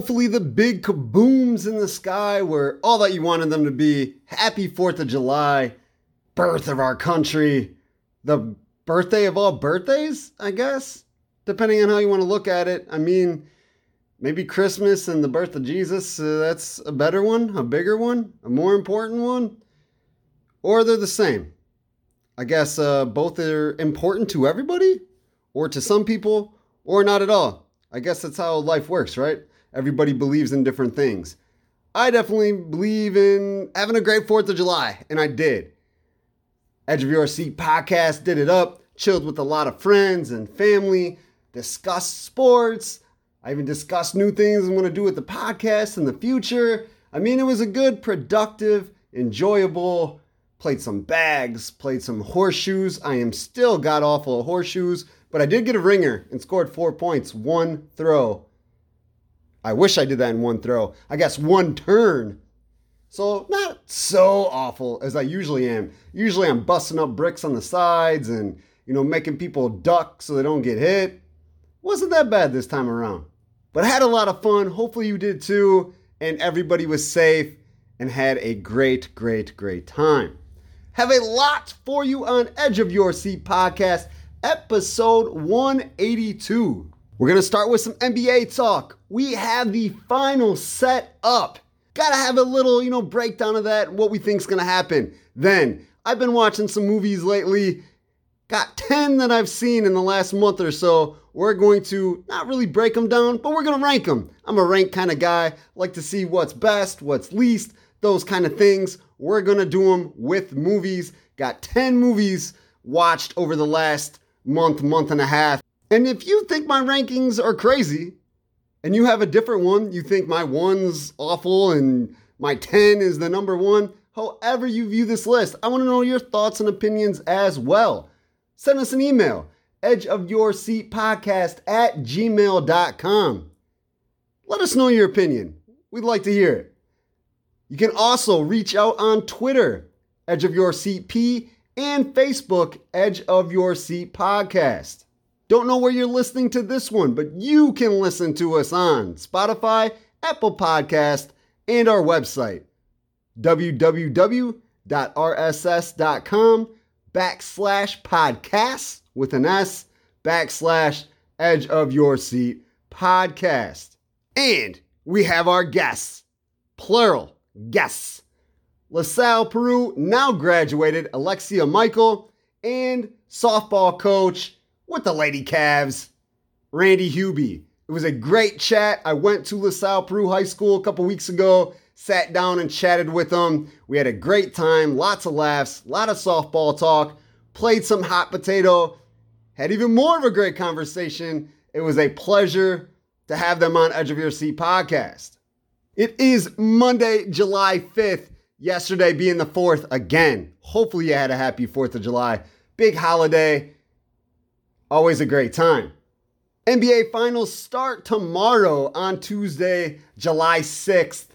Hopefully, the big kabooms in the sky were all that you wanted them to be. Happy 4th of July, birth of our country, the birthday of all birthdays, I guess, depending on how you want to look at it. I mean, maybe Christmas and the birth of Jesus, uh, that's a better one, a bigger one, a more important one. Or they're the same. I guess uh, both are important to everybody, or to some people, or not at all. I guess that's how life works, right? Everybody believes in different things. I definitely believe in having a great 4th of July, and I did. Edge of Your Seat podcast did it up, chilled with a lot of friends and family, discussed sports. I even discussed new things I'm going to do with the podcast in the future. I mean, it was a good, productive, enjoyable, played some bags, played some horseshoes. I am still got awful at horseshoes, but I did get a ringer and scored four points, one throw. I wish I did that in one throw. I guess one turn. So not so awful as I usually am. Usually I'm busting up bricks on the sides and, you know, making people duck so they don't get hit. Wasn't that bad this time around. But I had a lot of fun. Hopefully you did too. And everybody was safe and had a great, great, great time. Have a lot for you on Edge of Your Seat podcast, episode 182. We're going to start with some NBA talk. We have the final set up. Gotta have a little, you know, breakdown of that, what we think's gonna happen. Then, I've been watching some movies lately. Got 10 that I've seen in the last month or so. We're going to not really break them down, but we're gonna rank them. I'm a rank kind of guy, like to see what's best, what's least, those kind of things. We're gonna do them with movies. Got 10 movies watched over the last month, month and a half. And if you think my rankings are crazy and you have a different one, you think my one's awful and my 10 is the number one, however you view this list, I want to know your thoughts and opinions as well. Send us an email, edgeofyourseatpodcast at gmail.com. Let us know your opinion. We'd like to hear it. You can also reach out on Twitter, Edge of Your Seat P, and Facebook, Edge of Your Seat Podcast. Don't know where you're listening to this one, but you can listen to us on Spotify, Apple Podcast, and our website, www.rss.com backslash podcasts with an S backslash edge of your seat podcast. And we have our guests, plural guests. LaSalle Peru, now graduated, Alexia Michael, and softball coach with the Lady Cavs, Randy Hubie. It was a great chat. I went to LaSalle Peru High School a couple weeks ago, sat down and chatted with them. We had a great time, lots of laughs, a lot of softball talk, played some hot potato, had even more of a great conversation. It was a pleasure to have them on Edge of Your Seat podcast. It is Monday, July 5th, yesterday being the 4th again. Hopefully, you had a happy 4th of July. Big holiday. Always a great time. NBA Finals start tomorrow on Tuesday, July 6th.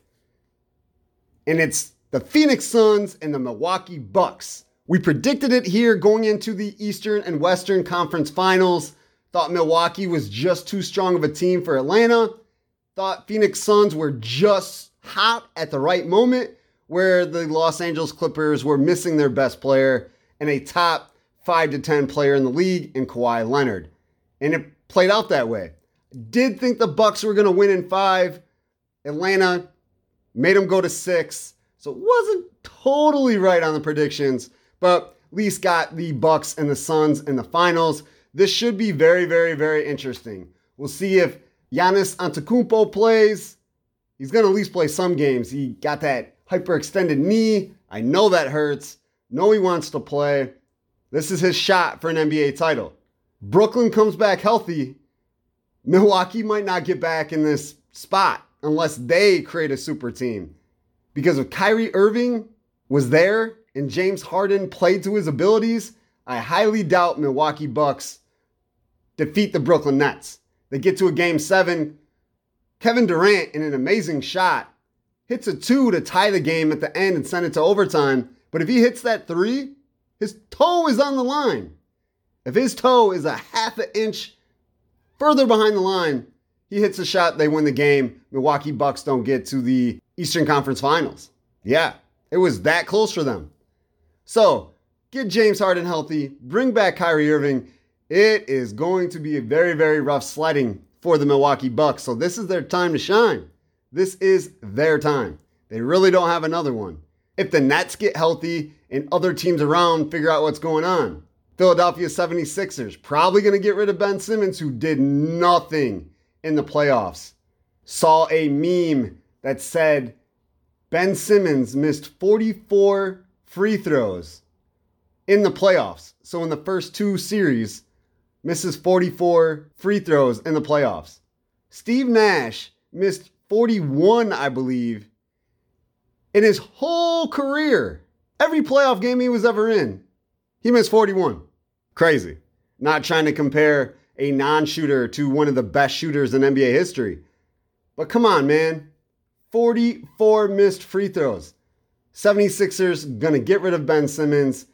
And it's the Phoenix Suns and the Milwaukee Bucks. We predicted it here going into the Eastern and Western Conference Finals. Thought Milwaukee was just too strong of a team for Atlanta. Thought Phoenix Suns were just hot at the right moment, where the Los Angeles Clippers were missing their best player and a top 5 to 10 player in the league in Kawhi Leonard. And it played out that way. Did think the Bucks were going to win in 5. Atlanta made them go to 6. So it wasn't totally right on the predictions, but at least got the Bucks and the Suns in the finals. This should be very, very, very interesting. We'll see if Giannis Antetokounmpo plays. He's going to at least play some games. He got that hyperextended knee. I know that hurts. Know he wants to play. This is his shot for an NBA title. Brooklyn comes back healthy. Milwaukee might not get back in this spot unless they create a super team. Because if Kyrie Irving was there and James Harden played to his abilities, I highly doubt Milwaukee Bucks defeat the Brooklyn Nets. They get to a game seven. Kevin Durant, in an amazing shot, hits a two to tie the game at the end and send it to overtime. But if he hits that three, his toe is on the line. If his toe is a half an inch further behind the line, He hits a shot, they win the game. Milwaukee Bucks don't get to the Eastern Conference Finals. Yeah, it was that close for them. So, get James Harden healthy, bring back Kyrie Irving. It is going to be a very, very rough sledding for the Milwaukee Bucks. So, this is their time to shine. This is their time. They really don't have another one. If the Nets get healthy and other teams around figure out what's going on, Philadelphia 76ers probably going to get rid of Ben Simmons, who did nothing in the playoffs. Saw a meme that said Ben Simmons missed 44 free throws in the playoffs. So in the first two series, misses 44 free throws in the playoffs. Steve Nash missed 41, I believe, in his whole career. Every playoff game he was ever in, he missed 41. Crazy. Not trying to compare a non shooter to one of the best shooters in NBA history. But come on, man. 44 missed free throws. 76ers gonna get rid of Ben Simmons,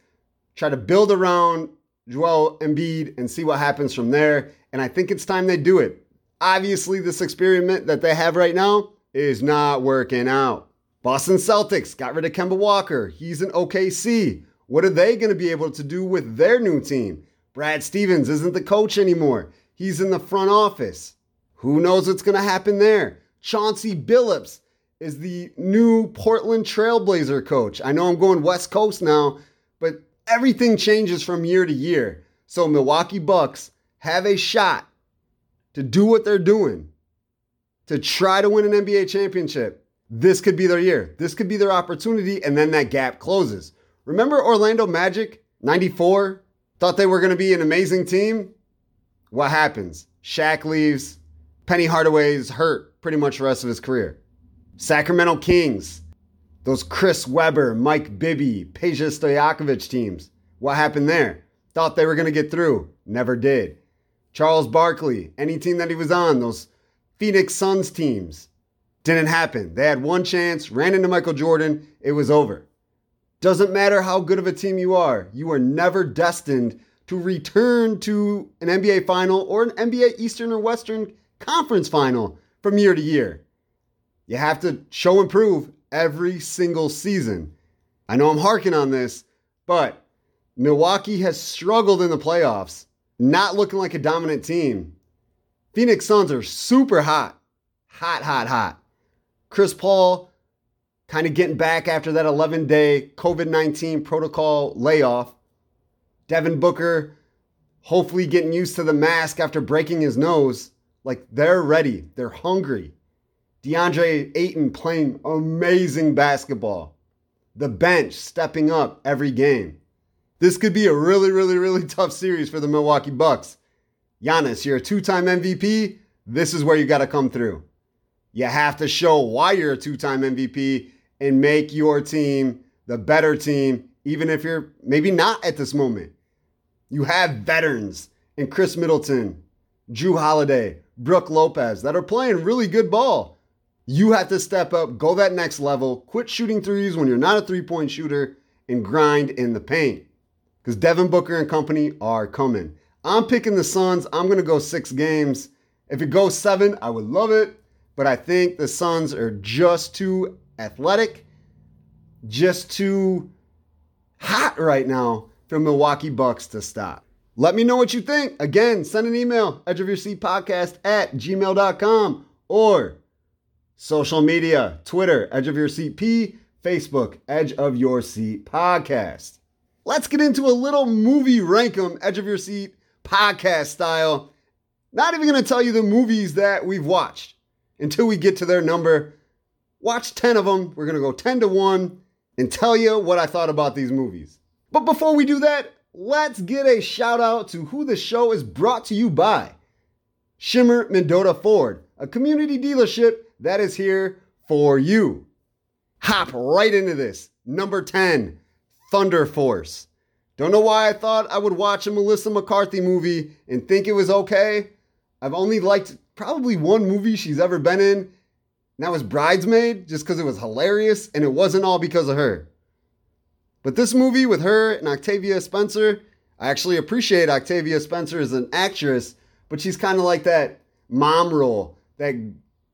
try to build around Joel Embiid and see what happens from there. And I think it's time they do it. Obviously, this experiment that they have right now is not working out. Boston Celtics got rid of Kemba Walker. He's an OKC. What are they going to be able to do with their new team? Brad Stevens isn't the coach anymore. He's in the front office. Who knows what's going to happen there? Chauncey Billups is the new Portland Trailblazer coach. I know I'm going West Coast now, but everything changes from year to year. So Milwaukee Bucks have a shot to do what they're doing, to try to win an NBA championship. This could be their year. This could be their opportunity, and then that gap closes. Remember Orlando Magic 94? Thought they were going to be an amazing team? What happens? Shaq leaves. Penny Hardaway's hurt pretty much the rest of his career. Sacramento Kings, those Chris Webber, Mike Bibby, Peja Stojakovic teams. What happened there? Thought they were going to get through. Never did. Charles Barkley, any team that he was on, those Phoenix Suns teams. Didn't happen. They had one chance, ran into Michael Jordan, it was over. Doesn't matter how good of a team you are, you are never destined to return to an NBA final or an NBA Eastern or Western Conference final from year to year. You have to show and prove every single season. I know I'm harking on this, but Milwaukee has struggled in the playoffs, not looking like a dominant team. Phoenix Suns are super hot. Hot, hot, hot. Chris Paul kind of getting back after that 11 day COVID 19 protocol layoff. Devin Booker hopefully getting used to the mask after breaking his nose. Like they're ready, they're hungry. DeAndre Ayton playing amazing basketball. The bench stepping up every game. This could be a really, really, really tough series for the Milwaukee Bucks. Giannis, you're a two time MVP. This is where you got to come through. You have to show why you're a two time MVP and make your team the better team, even if you're maybe not at this moment. You have veterans in Khris Middleton, Jrue Holiday, Brook Lopez that are playing really good ball. You have to step up, go that next level, quit shooting threes when you're not a three point shooter, and grind in the paint. Because Devin Booker and company are coming. I'm picking the Suns. I'm going to go six games. If it goes seven, I would love it but I think the Suns are just too athletic, just too hot right now for Milwaukee Bucks to stop. Let me know what you think. Again, send an email, edge of your seat podcast at gmail.com or social media, Twitter, edge of your seat P, Facebook, edge of your seat podcast. Let's get into a little movie rankum, edge of your seat podcast style. Not even going to tell you the movies that we've watched until we get to their number. Watch 10 of them. We're going to go 10 to 1 and tell you what I thought about these movies. But before we do that, let's get a shout out to who the show is brought to you by Shimmer Mendota Ford, a community dealership that is here for you. Hop right into this. Number 10, Thunder Force. Don't know why I thought I would watch a Melissa McCarthy movie and think it was okay. I've only liked probably one movie she's ever been in. And that was Bridesmaid, just because it was hilarious and it wasn't all because of her. But this movie with her and Octavia Spencer, I actually appreciate Octavia Spencer as an actress, but she's kind of like that mom role that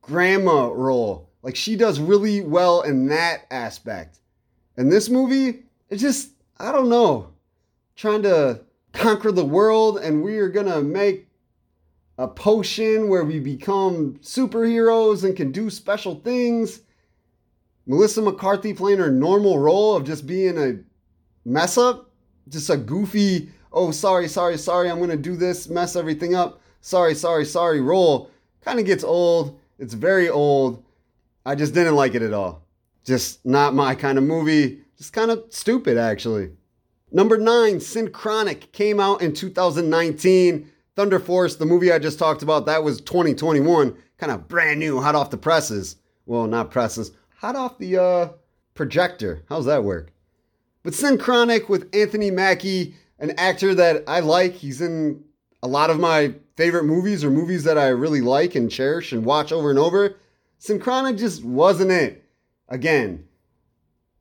grandma role. Like she does really well in that aspect. And this movie, it's just, I don't know, trying to conquer the world and we are gonna make a potion where we become superheroes and can do special things. Melissa McCarthy playing her normal role of just being a mess up, just a goofy, oh, sorry, sorry, sorry, I'm gonna do this, mess everything up, sorry, sorry, sorry role, kind of gets old. It's very old. I just didn't like it at all. Just not my kind of movie. Just kind of stupid, actually. Number nine, Synchronic came out in 2019. Thunder Force, the movie I just talked about, that was 2021, kind of brand new, hot off the presses. Well, not presses, hot off the uh, projector. How's that work? But Synchronic with Anthony Mackie, an actor that I like. He's in a lot of my favorite movies or movies that I really like and cherish and watch over and over. Synchronic just wasn't it. Again,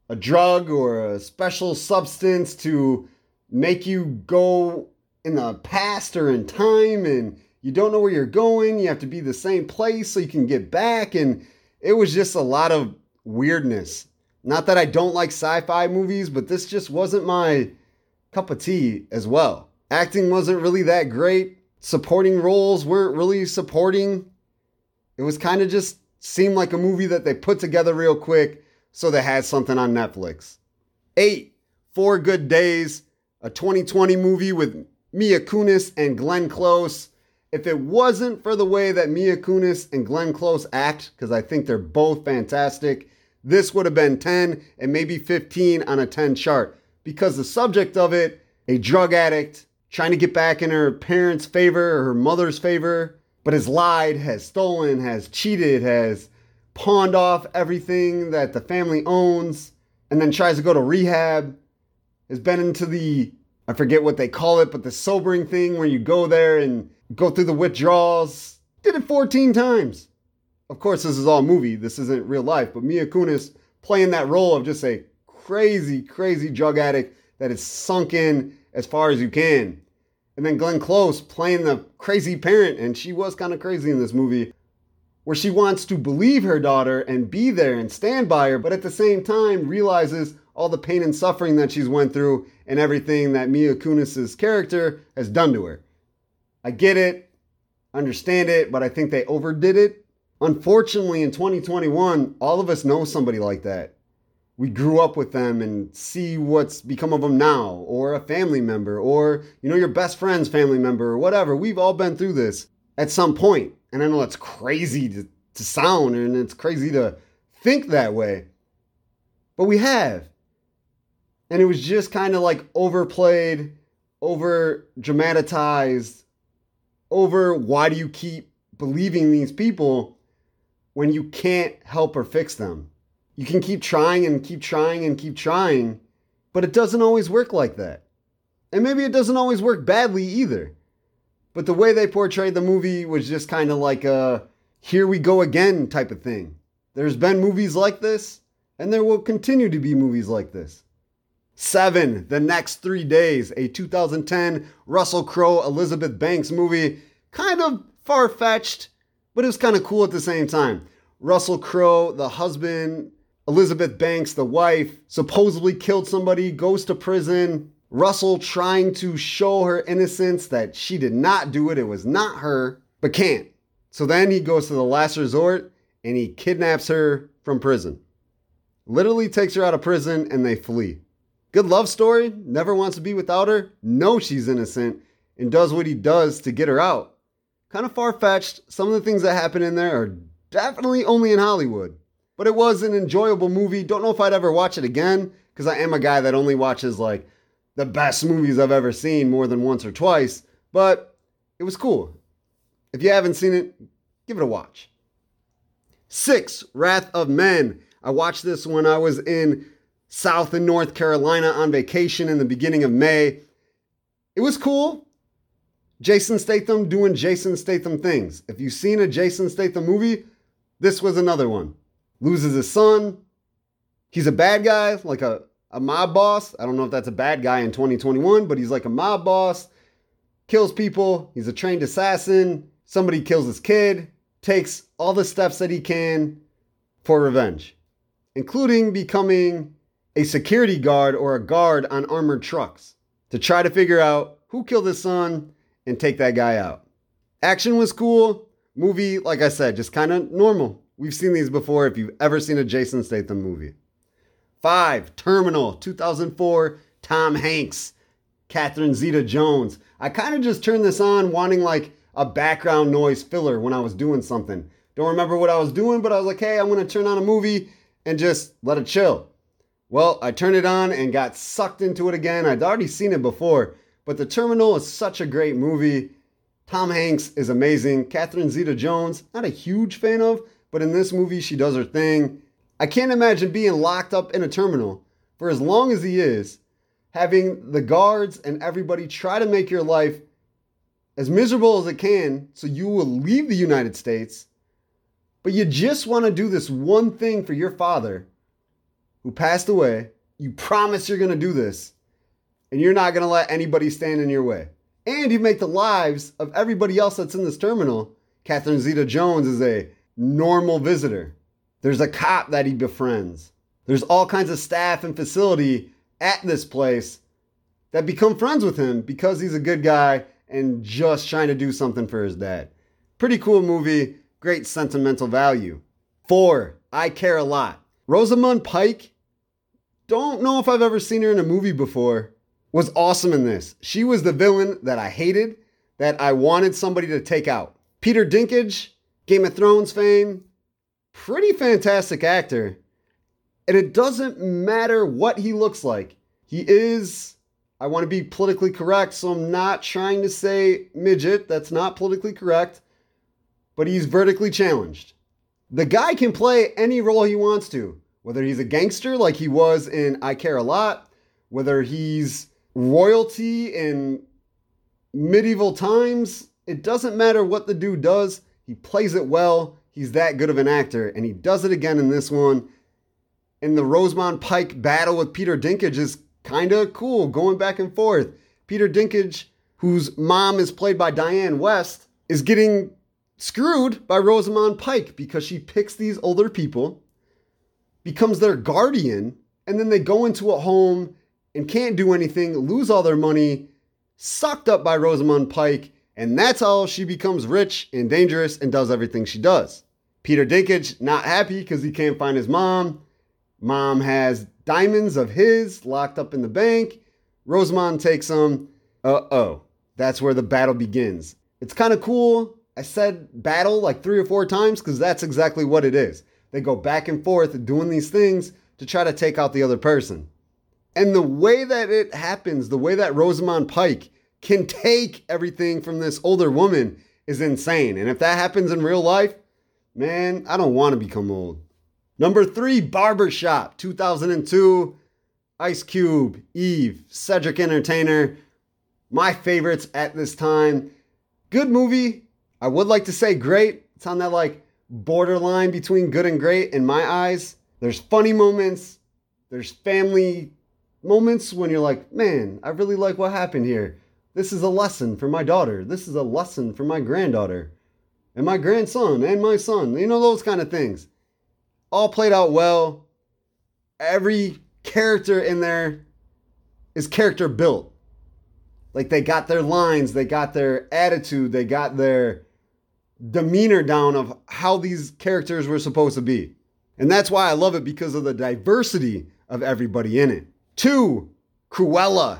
a drug or a special substance to make you go in the past or in time and you don't know where you're going. You have to be the same place so you can get back. And it was just a lot of weirdness. Not that I don't like sci fi movies, but this just wasn't my cup of tea as well. Acting wasn't really that great. Supporting roles weren't really supporting. It was kind of just seemed like a movie that they put together real quick so they had something on Netflix. Eight, Four Good Days, a 2020 movie with Mila Kunis and Glenn Close. If it wasn't for the way that Mia Kunis and Glenn Close act, because I think they're both fantastic, this would have been 10 and maybe 15 on a 10 chart. Because the subject of it, a drug addict trying to get back in her parents' favor or her mother's favor, but has lied, has stolen, has cheated, has pawned off everything that the family owns, and then tries to go to rehab, has been into the I forget what they call it, but the sobering thing where you go there and go through the withdrawals. Did it 14 times. Of course, this is all movie. This isn't real life. But Mila Kunis playing that role of just a crazy, crazy drug addict that is sunk in as far as you can. And then Glenn Close playing the crazy parent, and she was kind of crazy in this movie, where she wants to believe her daughter and be there and stand by her, but at the same time realizes all the pain and suffering that she's went through and everything that Mia Kunis's character has done to her. I get it, understand it, but I think they overdid it. Unfortunately, in 2021, all of us know somebody like that. We grew up with them and see what's become of them now, or a family member, or you know your best friend's family member, or whatever. We've all been through this at some point, and I know it's crazy to, to sound, and it's crazy to think that way, but we have and it was just kind of like overplayed, over dramatized, over why do you keep believing these people when you can't help or fix them? You can keep trying and keep trying and keep trying, but it doesn't always work like that. And maybe it doesn't always work badly either. But the way they portrayed the movie was just kind of like a here we go again type of thing. There's been movies like this, and there will continue to be movies like this. Seven, The Next Three Days, a 2010 Russell Crowe Elizabeth Banks movie. Kind of far fetched, but it was kind of cool at the same time. Russell Crowe, the husband, Elizabeth Banks, the wife, supposedly killed somebody, goes to prison. Russell trying to show her innocence that she did not do it, it was not her, but can't. So then he goes to the last resort and he kidnaps her from prison. Literally takes her out of prison and they flee. Good love story, never wants to be without her, knows she's innocent, and does what he does to get her out. Kind of far fetched. Some of the things that happen in there are definitely only in Hollywood. But it was an enjoyable movie. Don't know if I'd ever watch it again, because I am a guy that only watches like the best movies I've ever seen more than once or twice. But it was cool. If you haven't seen it, give it a watch. Six, Wrath of Men. I watched this when I was in South and North Carolina on vacation in the beginning of May. It was cool. Jason Statham doing Jason Statham things. If you've seen a Jason Statham movie, this was another one. Loses his son. He's a bad guy, like a, a mob boss. I don't know if that's a bad guy in 2021, but he's like a mob boss. Kills people. He's a trained assassin. Somebody kills his kid takes all the steps that he can for revenge, including becoming a security guard or a guard on armored trucks to try to figure out who killed his son and take that guy out. Action was cool. Movie, like I said, just kind of normal. We've seen these before if you've ever seen a Jason Statham movie. Five, Terminal, 2004, Tom Hanks, Catherine Zeta Jones. I kind of just turned this on wanting like a background noise filler when I was doing something. Don't remember what I was doing, but I was like, hey, I'm going to turn on a movie and just let it chill. Well, I turned it on and got sucked into it again. I'd already seen it before, but The Terminal is such a great movie. Tom Hanks is amazing. Catherine Zeta Jones, not a huge fan of, but in this movie, she does her thing. I can't imagine being locked up in a terminal for as long as he is, having the guards and everybody try to make your life as miserable as it can so you will leave the United States, but you just want to do this one thing for your father who passed away. You promise you're going to do this, and you're not going to let anybody stand in your way. And you make the lives of everybody else that's in this terminal. Catherine Zeta Jones is a normal visitor. There's a cop that he befriends. There's all kinds of staff and facility at this place that become friends with him because he's a good guy and just trying to do something for his dad. Pretty cool movie, great sentimental value. Four, I Care a Lot. Rosamund Pike, don't know if I've ever seen her in a movie before, was awesome in this. She was the villain that I hated, that I wanted somebody to take out. Peter Dinklage, Game of Thrones fame, pretty fantastic actor. And it doesn't matter what he looks like. He is, I want to be politically correct, so I'm not trying to say midget. That's not politically correct. But he's vertically challenged. The guy can play any role he wants to, whether he's a gangster like he was in I Care a Lot, whether he's royalty in medieval times. It doesn't matter what the dude does, he plays it well. He's that good of an actor, and he does it again in this one. And the Rosamund Pike battle with Peter Dinklage is kind of cool, going back and forth. Peter Dinklage, whose mom is played by Diane West, is getting screwed by Rosamund Pike because she picks these older people, becomes their guardian, and then they go into a home and can't do anything, lose all their money, sucked up by Rosamund Pike, and that's how she becomes rich and dangerous and does everything she does. Peter Dinklage not happy because he can't find his mom. Mom has diamonds of his locked up in the bank. Rosamund takes them. Uh oh. That's where the battle begins. It's kind of cool. I said battle like three or four times because that's exactly what it is. They go back and forth doing these things to try to take out the other person. And the way that it happens, the way that Rosamund Pike can take everything from this older woman is insane. And if that happens in real life, Man, I don't want to become old. Number three, Barbershop, 2002. Ice Cube, Eve, Cedric Entertainer. My favorites at this time. Good movie. I would like to say great. It's on that like borderline between good and great in my eyes. There's funny moments. There's family moments when you're like, man, I really like what happened here. This is a lesson for my daughter. This is a lesson for my granddaughter and my grandson and my son. You know, those kind of things. All played out well. Every character in there is character built. Like they got their lines, they got their attitude, they got their demeanor down of how these characters were supposed to be. And that's why I love it because of the diversity of everybody in it. Two, Cruella.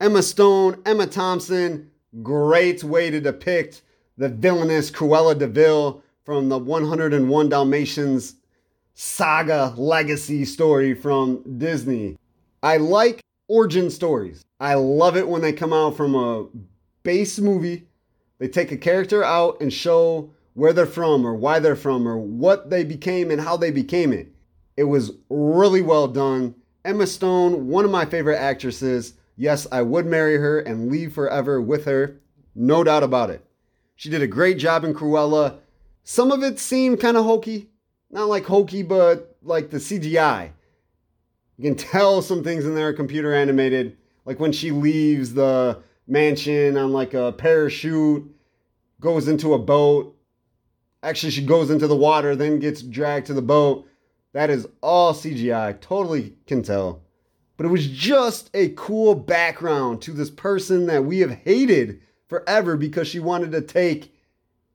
Emma Stone, Emma Thompson, great way to depict the villainous Cruella de Vil from the 101 Dalmatians saga legacy story from Disney. I like origin stories. I love it when they come out from a base movie. They take a character out and show where they're from or why they're from or what they became and how they became it. It was really well done. Emma Stone, one of my favorite actresses. Yes, I would marry her and leave forever with her. No doubt about it. She did a great job in Cruella. Some of it seemed kind of hokey. Not like hokey, but like the CGI. You can tell some things in there are computer animated. Like when she leaves the mansion on like a parachute, goes into a boat. Actually, she goes into the water, then gets dragged to the boat. That is all CGI. Totally can tell. But it was just a cool background to this person that we have hated forever because she wanted to take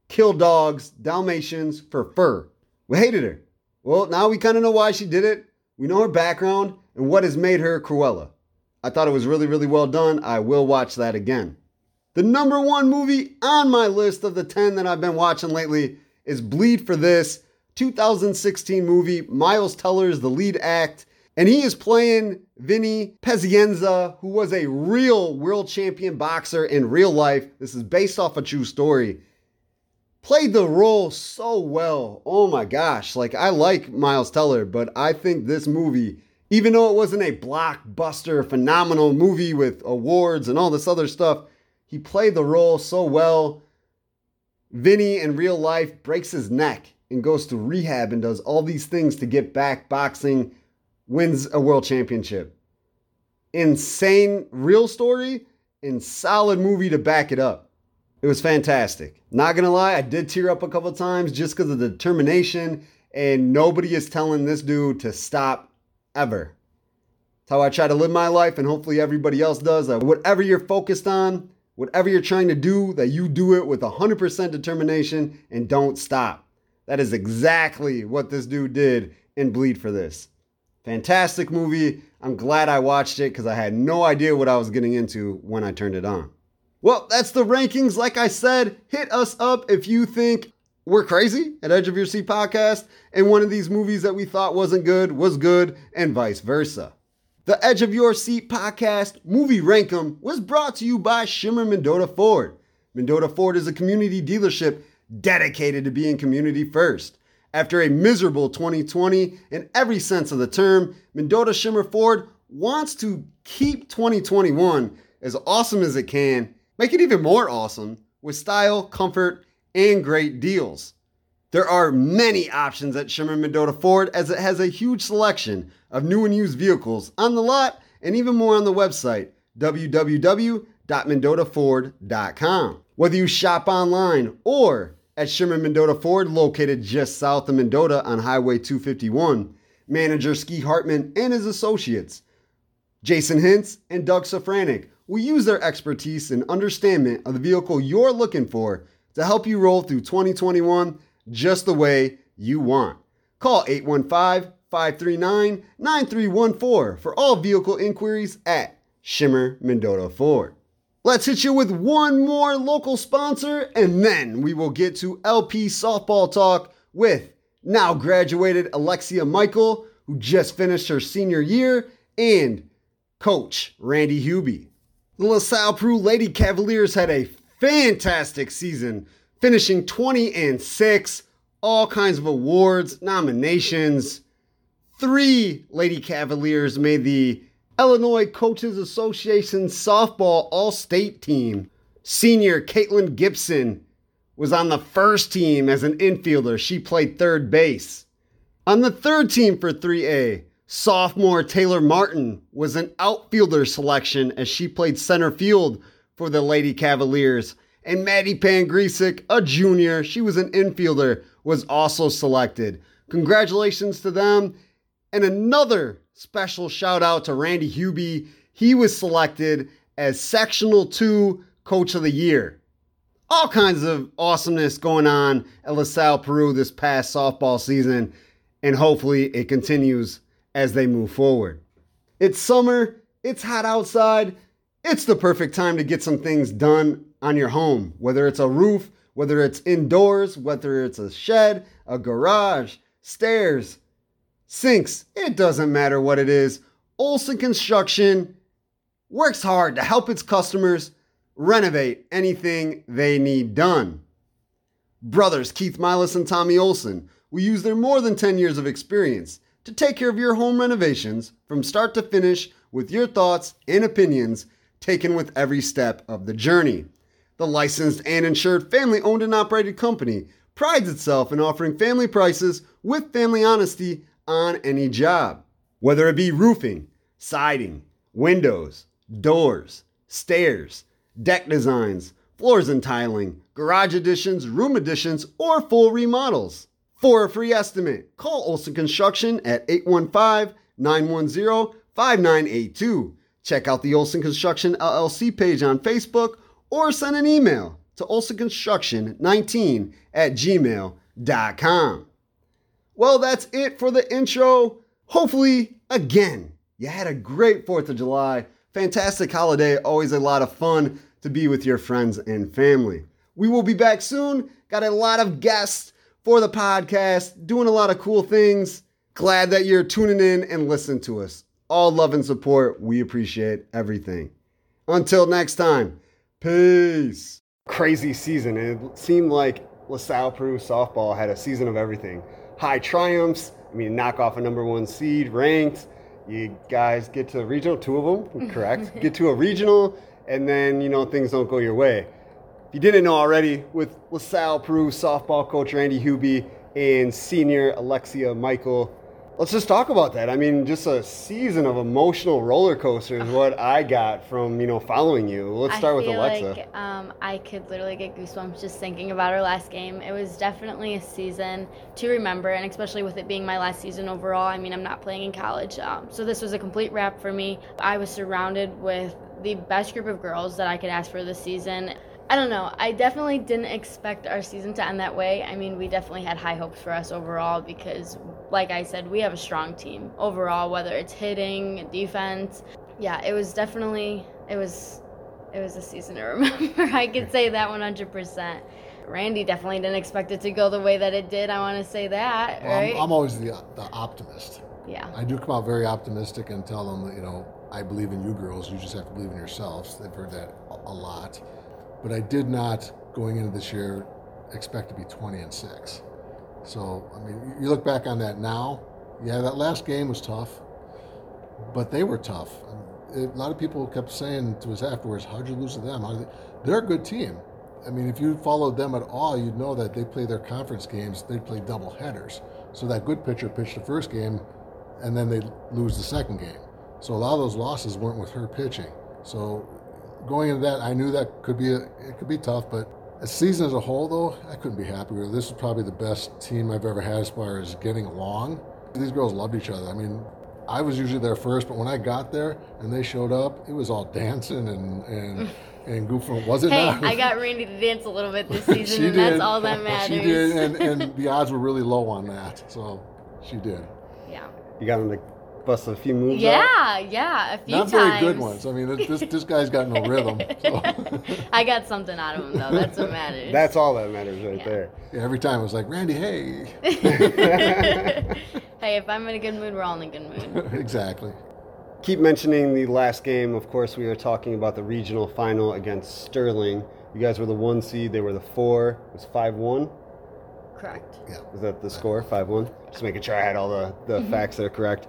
kill dogs, Dalmatians for fur. We hated her. Well, now we kind of know why she did it. We know her background and what has made her Cruella. I thought it was really, really well done. I will watch that again. The number one movie on my list of the 10 that I've been watching lately is Bleed for This, 2016 movie. Miles Teller is the lead act, and he is playing Vinny Pazienza, who was a real world champion boxer in real life. This is based off a true story. Played the role so well. Oh my gosh. Like, I like Miles Teller, but I think this movie, even though it wasn't a blockbuster, phenomenal movie with awards and all this other stuff, he played the role so well. Vinny in real life breaks his neck and goes to rehab and does all these things to get back boxing, wins a world championship. Insane real story and solid movie to back it up. It was fantastic. Not gonna lie, I did tear up a couple times just because of the determination, and nobody is telling this dude to stop ever. It's how I try to live my life, and hopefully everybody else does. Whatever you're focused on, whatever you're trying to do, that you do it with 100% determination and don't stop. That is exactly what this dude did in Bleed for This. Fantastic movie. I'm glad I watched it because I had no idea what I was getting into when I turned it on. Well, that's the rankings. Like I said, hit us up if you think we're crazy at Edge of Your Seat podcast and one of these movies that we thought wasn't good was good, and vice versa. The Edge of Your Seat podcast, Movie Rankum, was brought to you by Shimmer Mendota Ford. Mendota Ford is a community dealership dedicated to being community first. After a miserable 2020 in every sense of the term, Mendota Shimmer Ford wants to keep 2021 as awesome as it can, make it even more awesome with style, comfort, and great deals. There are many options at Shimmer Mendota Ford as it has a huge selection of new and used vehicles on the lot and even more on the website www.mendotaford.com. Whether you shop online or at Shimmer Mendota Ford, located just south of Mendota on Highway 251, manager Ski Hartman and his associates, Jason Hintz and Doug Safranik, will use their expertise and understanding of the vehicle you're looking for to help you roll through 2021 just the way you want. Call 815 539 9314 for all vehicle inquiries at Shimmer Mendota Ford. Let's hit you with one more local sponsor and then we will get to LP softball talk with now graduated Alexia Michael, who just finished her senior year, and coach Randy Hubie. The LaSalle Peru Lady Cavaliers had a fantastic season, finishing 20 and 6 all kinds of awards, nominations. Three Lady Cavaliers made the Illinois Coaches Association softball all state team. Senior Caitlin Gibson was on the first team as an infielder. She played third base. On the third team for 3A, sophomore Taylor Martin was an outfielder selection as she played center field for the Lady Cavaliers. And Maddie Pangrisik, a junior, she was an infielder was also selected. Congratulations to them. And another special shout out to Randy Hubie. He was selected as Sectional 2 Coach of the Year. All kinds of awesomeness going on at LaSalle, Peru this past softball season, and hopefully it continues as they move forward. It's summer, it's hot outside, it's the perfect time to get some things done on your home, whether it's a roof, whether it's indoors, whether it's a shed, a garage, stairs, sinks, it doesn't matter what it is. Olson Construction works hard to help its customers renovate anything they need done. Brothers Keith Milas and Tommy Olson will use their more than 10 years of experience to take care of your home renovations from start to finish with your thoughts and opinions taken with every step of the journey. The licensed and insured family owned and operated company prides itself in offering family prices with family honesty on any job. Whether it be roofing, siding, windows, doors, stairs, deck designs, floors and tiling, garage additions, room additions, or full remodels. For a free estimate, call Olson Construction at 815 910 5982. Check out the Olson Construction LLC page on Facebook or send an email to olsonconstruction19 at gmail.com. Well, that's it for the intro. Hopefully, again, you had a great 4th of July. Fantastic holiday. Always a lot of fun to be with your friends and family. We will be back soon. Got a lot of guests for the podcast, doing a lot of cool things. Glad that you're tuning in and listening to us. All love and support. We appreciate everything. Until next time, peace. Crazy season. It seemed like LaSalle Peru softball had a season of everything. High triumphs. I mean, knock off a number one seed, ranked. You guys get to the regional, two of them, correct? get to a regional, and then, you know, things don't go your way. If you didn't know already, with LaSalle Peru softball coach Randy Hubie and senior Alexia Michael, let's just talk about that. I mean, just a season of emotional roller coaster is what I got from you know following you. Let's start I with feel Alexa. Like, um, I could literally get goosebumps just thinking about our last game. It was definitely a season to remember, and especially with it being my last season overall. I mean, I'm not playing in college, um, so this was a complete wrap for me. I was surrounded with the best group of girls that I could ask for this season. I don't know. I definitely didn't expect our season to end that way. I mean, we definitely had high hopes for us overall because, like I said, we have a strong team overall, whether it's hitting, defense. Yeah, it was definitely it was it was a season to remember. I could say that 100%. Randy definitely didn't expect it to go the way that it did. I want to say that, Well, right? I'm, I'm always the, the optimist. yeah. I do come out very optimistic and tell them you know, I believe in you girls. You just have to believe in yourselves. They've heard that a, a lot. But I did not, going into this year, expect to be 20 and 6. So, I mean, you look back on that now, yeah, that last game was tough, but they were tough. A lot of people kept saying to us afterwards, how'd you lose to them? They? They're a good team. I mean, if you followed them at all, you'd know that they play their conference games, they play double headers. So that good pitcher pitched the first game, and then they lose the second game. So a lot of those losses weren't with her pitching. So going into that, I knew that could be a, it could be tough, but a season as a whole, though, I couldn't be happier. This is probably the best team I've ever had as far as getting along. These girls loved each other. I mean, I was usually there first, but when I got there and they showed up, it was all dancing and and and goofing. Was it Hey, not? I got Randy to dance a little bit this season, she and did. that's all that matters. She did, and, and the odds were really low on that, so she did. yeah. You got him to bust a few moves. out? Yeah, yeah, a few Not times. very good ones. I mean, this this, this guy's got no rhythm. So. I got something out of him though. That's what matters. That's all that matters right Yeah. there. Yeah, every time it was like, Randy, hey. hey, if I'm in a good mood, we're all in a good mood. exactly. Keep mentioning the last game. Of course, we were talking about the regional final against Sterling. You guys were the one seed. They were the four. It was five one. Correct. Yeah. Was that the score? Five one. Just making sure I had all the the Mm-hmm. facts there correct.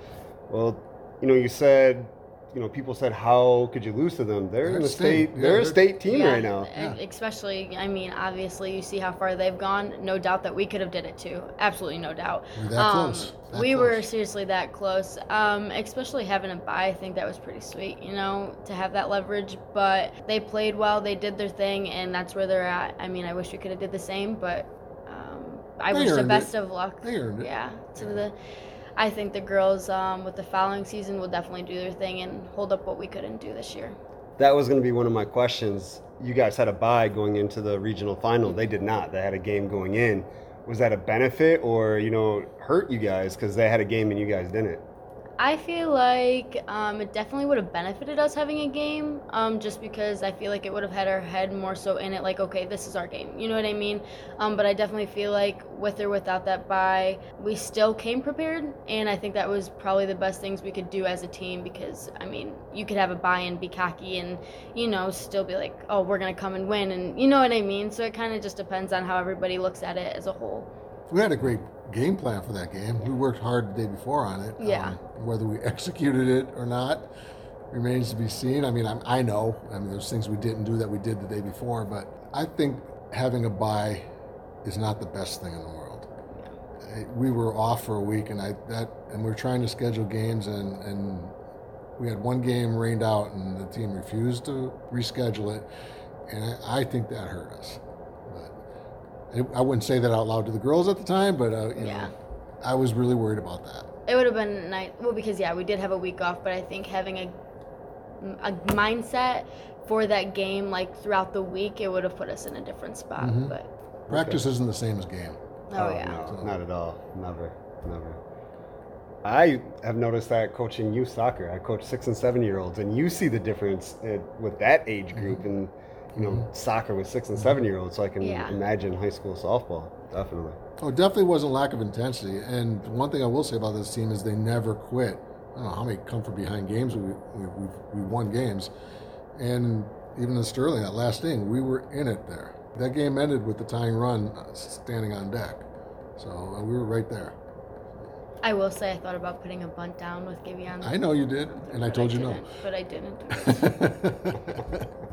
Well, you know, you said, you know, people said, how could you lose to them? They're They're in the a state. state. Yeah, they're a they're- state team Yeah, right now. e- Especially, I mean, obviously, you see how far they've gone. No doubt that we could have did it too. Absolutely no doubt. Um, We're that close. That we were seriously that close. Um, especially having a bye, I think that was pretty sweet. You know, to have that leverage. But they played well. They did their thing, and that's where they're at. I mean, I wish we could have did the same, but um, I They wish the best it. of luck. They earned it. Yeah. To the. I think the girls um, with the following season will definitely do their thing and hold up what we couldn't do this year. That was going to be one of my questions. You guys had a bye going into the regional final. They did not. They had a game going in. Was that a benefit or, you know, hurt you guys because they had a game and you guys didn't? I feel like um, it definitely would have benefited us having a game, um, just because I feel like it would have had our head more so in it, like, okay, this is our game. You know what I mean? Um, but I definitely feel like with or without that bye, we still came prepared, and I think that was probably the best things we could do as a team because, I mean, you could have a bye and be cocky and, you know, still be like, oh, we're going to come and win, and you know what I mean? So it kind of just depends on how everybody looks at it as a whole. We had a great game plan for that game. We worked hard the day before on it. Yeah. Um, whether we executed it or not remains to be seen. I mean, I'm, I know. I mean, there's things we didn't do that we did the day before, but I think having a bye is not the best thing in the world. We were off for a week, and I that and we are trying to schedule games, and and we had one game rained out, and the team refused to reschedule it, and I, I think that hurt us. But I- I wouldn't say that out loud to the girls at the time, but uh, you Yeah. know, I was really worried about that. It would have been nice. Well, because yeah, we did have a week off, but I think having a a mindset for that game like throughout the week, it would have put us in a different spot. Mhm. But Practice isn't the same as game. oh, yeah, no, not at all. Never, never. I have noticed that coaching youth soccer. I coach six and seven year olds, and you see the difference uh, with that age group and you know soccer with six and seven year olds. So I can Yeah. imagine high school softball. Definitely. Oh, definitely wasn't lack of intensity. And one thing I will say about this team is they never quit. I don't know how many come from behind games. We, we, we, we won games. And even in Sterling, that last inning, we were in it there. That game ended with the tying run uh, standing on deck. So uh, we were right there. I will say I thought about putting a bunt down with Giveon. I know you did, and I but told you no. But I didn't.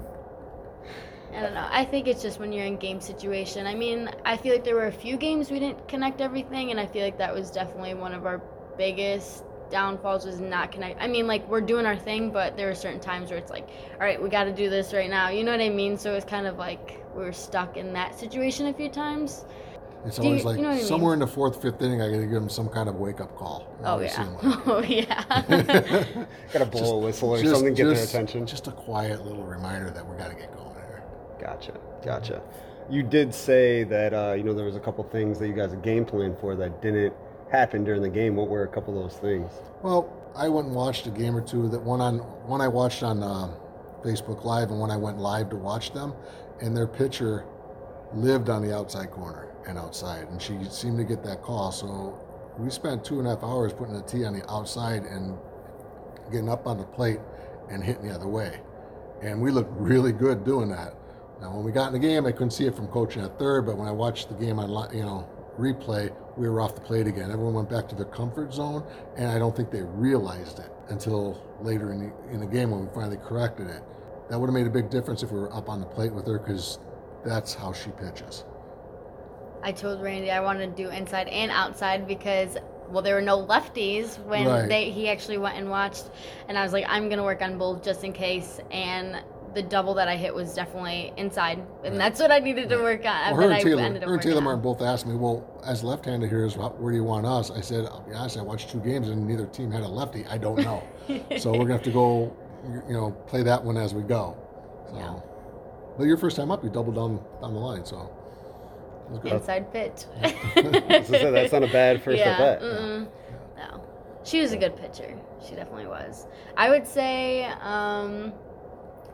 I don't know. I think it's just when you're in game situation. I mean, I feel like there were a few games we didn't connect everything, and I feel like that was definitely one of our biggest downfalls was not connect. I mean, like we're doing our thing, but there were certain times where it's like, all right, we got to do this right now. You know what I mean? So it's kind of like we were stuck in that situation a few times. It's Do you- always like you know what I mean? somewhere in the fourth, fifth inning, I got to give them some kind of wake up call. Oh, oh yeah. like. Oh yeah. Got to blow a whistle or Just- something, get their attention. Just a quiet little reminder that we got to get going here. Gotcha, gotcha. You did say that uh, you know there was a couple things that you guys game planned for that didn't happen during the game. What were a couple of those things? Well, I went and watched a game or two. That one on one I watched on uh, Facebook Live, and one I went live to watch them. And their pitcher lived on the outside corner and outside, and she seemed to get that call. So we spent two and a half hours putting a tee on the outside and getting up on the plate and hitting the other way. And we looked really good doing that. Now, when we got in the game, I couldn't see it from coaching at third, but when I watched the game on, you know, replay, we were off the plate again. Everyone went back to their comfort zone, and I don't think they realized it until later in the, in the game when we finally corrected it. That would have made a big difference if we were up on the plate with her because that's how she pitches. I told Randy I wanted to do inside and outside because well there were no lefties when Right. they he actually went and watched and I was like I'm gonna work on both just in case and the double that I hit was definitely inside and Right. that's what I needed to work on. Well, her that and I Taylor, ended up her and Taylor Martin both asked me, well, as left-handed here, is wh- where do you want us? I said, I'll be honest, I watched two games and neither team had a lefty. I don't know. so we're gonna have to go, you know, play that one as we go. So, Yeah. but your first time up, you doubled down down the line, so it was good. inside pitch. As I said, that's not a bad first yeah, at bat. mm-mm. No, she was a good pitcher. She definitely was. I would say um,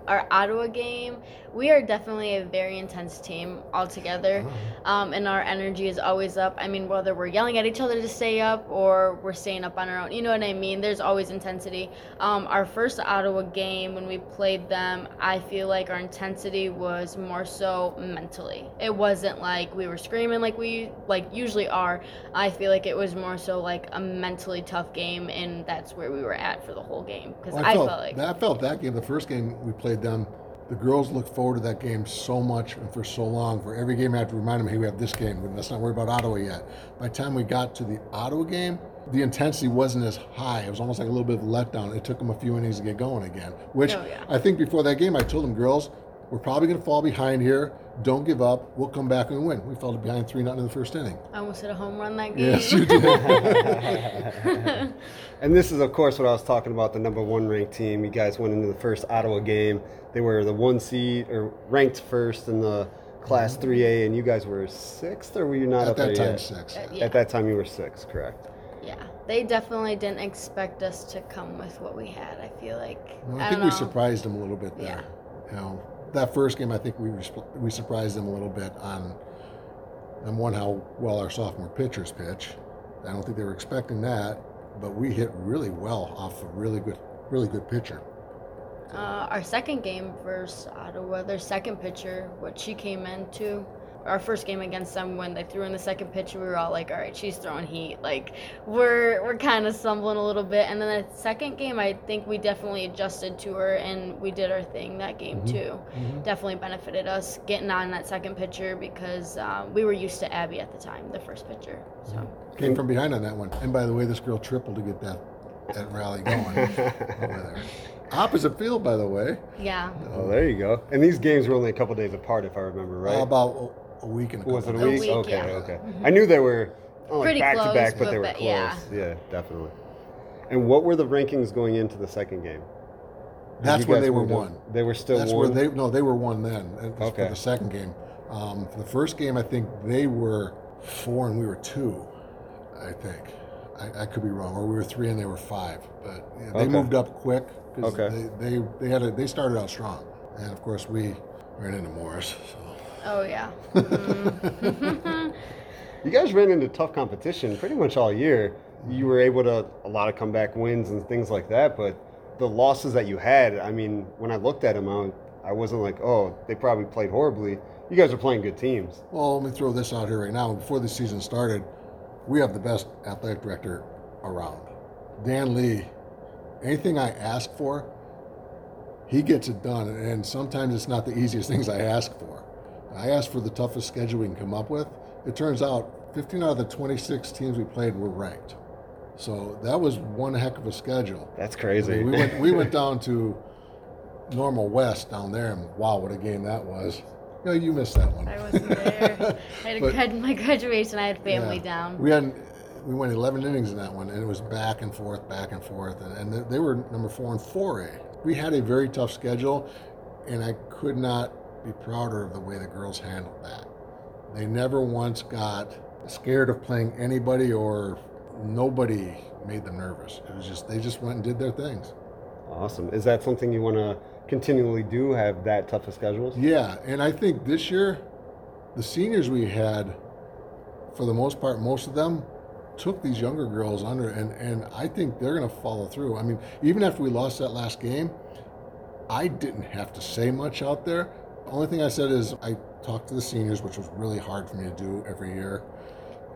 our Ottawa game. We are definitely a very intense team altogether, um, and our energy is always up. I mean, whether we're yelling at each other to stay up or we're staying up on our own, you know what I mean. There's always intensity. Um, our first Ottawa game when we played them, I feel like our intensity was more so mentally. It wasn't like we were screaming like we like usually are. I feel like it was more so like a mentally tough game, and that's where we were at for the whole game because Well, I, felt, felt like that, I felt that game, the first game we played them, the girls looked forward to that game so much and for so long. For every game, I have to remind them, hey, we have this game. Let's not worry about Ottawa yet. By the time we got to the Ottawa game, the intensity wasn't as high. It was almost like a little bit of a letdown. It took them a few innings to get going again. Which Oh, yeah. I think before that game, I told them, girls, we're probably going to fall behind here. Don't give up. We'll come back and win. We fell behind 3 nothing in the first inning. I almost hit a home run that game. Yes, you did. And this is, of course, what I was talking about the number one ranked team. You guys went into the first Ottawa game. They were the one seed or ranked first in the Class 3A, and you guys were sixth, or were you not At up there that time, yet? six. Uh, yeah. At that time, you were six, correct? Yeah, they definitely didn't expect us to come with what we had. I feel like. Well, I, I, don't think we surprised them a little bit there. Yeah. You know, that first game, I think we we surprised them a little bit on on one how well our sophomore pitchers pitch. I don't think they were expecting that, but we hit really well off a really good, really good pitcher. Uh, our second game versus Ottawa, their second pitcher, what she came into. Our first game against them, when they threw in the second pitch, we were all like, "All right, she's throwing heat." Like, we're we're kind of stumbling a little bit. And then the second game, I think we definitely adjusted to her, and we did our thing that game Mhm. too. Definitely benefited us getting on that second pitcher because um, we were used to Abby at the time, the first pitcher. So. Came from behind on that one. And by the way, this girl tripled to get that that rally going over there. Opposite field, by the way. Yeah. Oh, there you go. And these games were only a couple days apart, if I remember right. About a week and a Was it a couple week? days. week, okay, yeah. okay. Mhm. I knew they were oh, like Pretty back to back, close, but they were but close. yeah. yeah, definitely. And what were the rankings going into the second game? Did That's you where guys they were move to- one. They were still one That's one. where they no, they were one then. It was Okay. For the second game, um, for the first game, I think they were four and we were two. I think I, I could be wrong, or we were three and they were five. But yeah, they Okay. moved up quick because Okay. they, they they had a, they started out strong, and of course we ran into Morris. So. Oh yeah. Mhm. You guys ran into tough competition pretty much all year. You were able to a lot of comeback wins and things like that, but the losses that you had, I mean, when I looked at them, I, I wasn't like, oh, they probably played horribly. You guys are playing good teams. Well, let me throw this out here right now. Before the season started, we have the best athletic director around. Dan Lee, anything I ask for, he gets it done. And sometimes it's not the easiest things I ask for. I asked for the toughest schedule we can come up with. It turns out 15 out of the 26 teams we played were ranked. So that was one heck of a schedule. That's I crazy. mean, we went we went down to Normal West down there, and wow, what a game that was! No, you missed that one. I wasn't there. I had a But- grad- my graduation. I had family Yeah. down. We had we went 11 innings in that one, and it was back and forth, back and forth, and, and they- they were number four and 4A. We had a very tough schedule, and I could not be prouder of the way the girls handled that. They never once got scared of playing anybody, or nobody made them nervous. It was just they just went and did their things. awesome. Is that something you want to continually do? Have that tough of schedules? Yeah, and I think this year, the seniors we had, for the most part, most of them took these younger girls under, and, and I think they're going to follow through. I mean, even after we lost that last game, I didn't have to say much out there. The only thing I said is I talked to the seniors, which was really hard for me to do every year.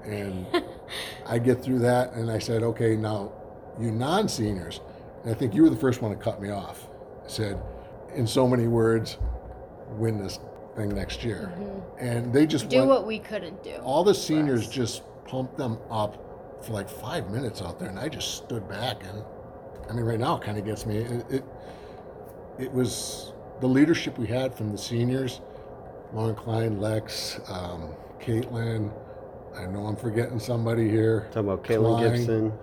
And I get through that, and I said, okay, now you non seniors, and I think you were the first one to cut me off. I said, in so many words, win this thing next year. And they just Mm-hmm. Do went, what we couldn't do. all the seniors just pumped them up for like five minutes out there, and I just stood back. And I mean, right now, it kind of gets me. It, it it was the leadership we had from the seniors, Lauren Klein, Lex, um, Caitlin. I know I'm forgetting somebody here. Talking about Caitlin Klein. Gibson,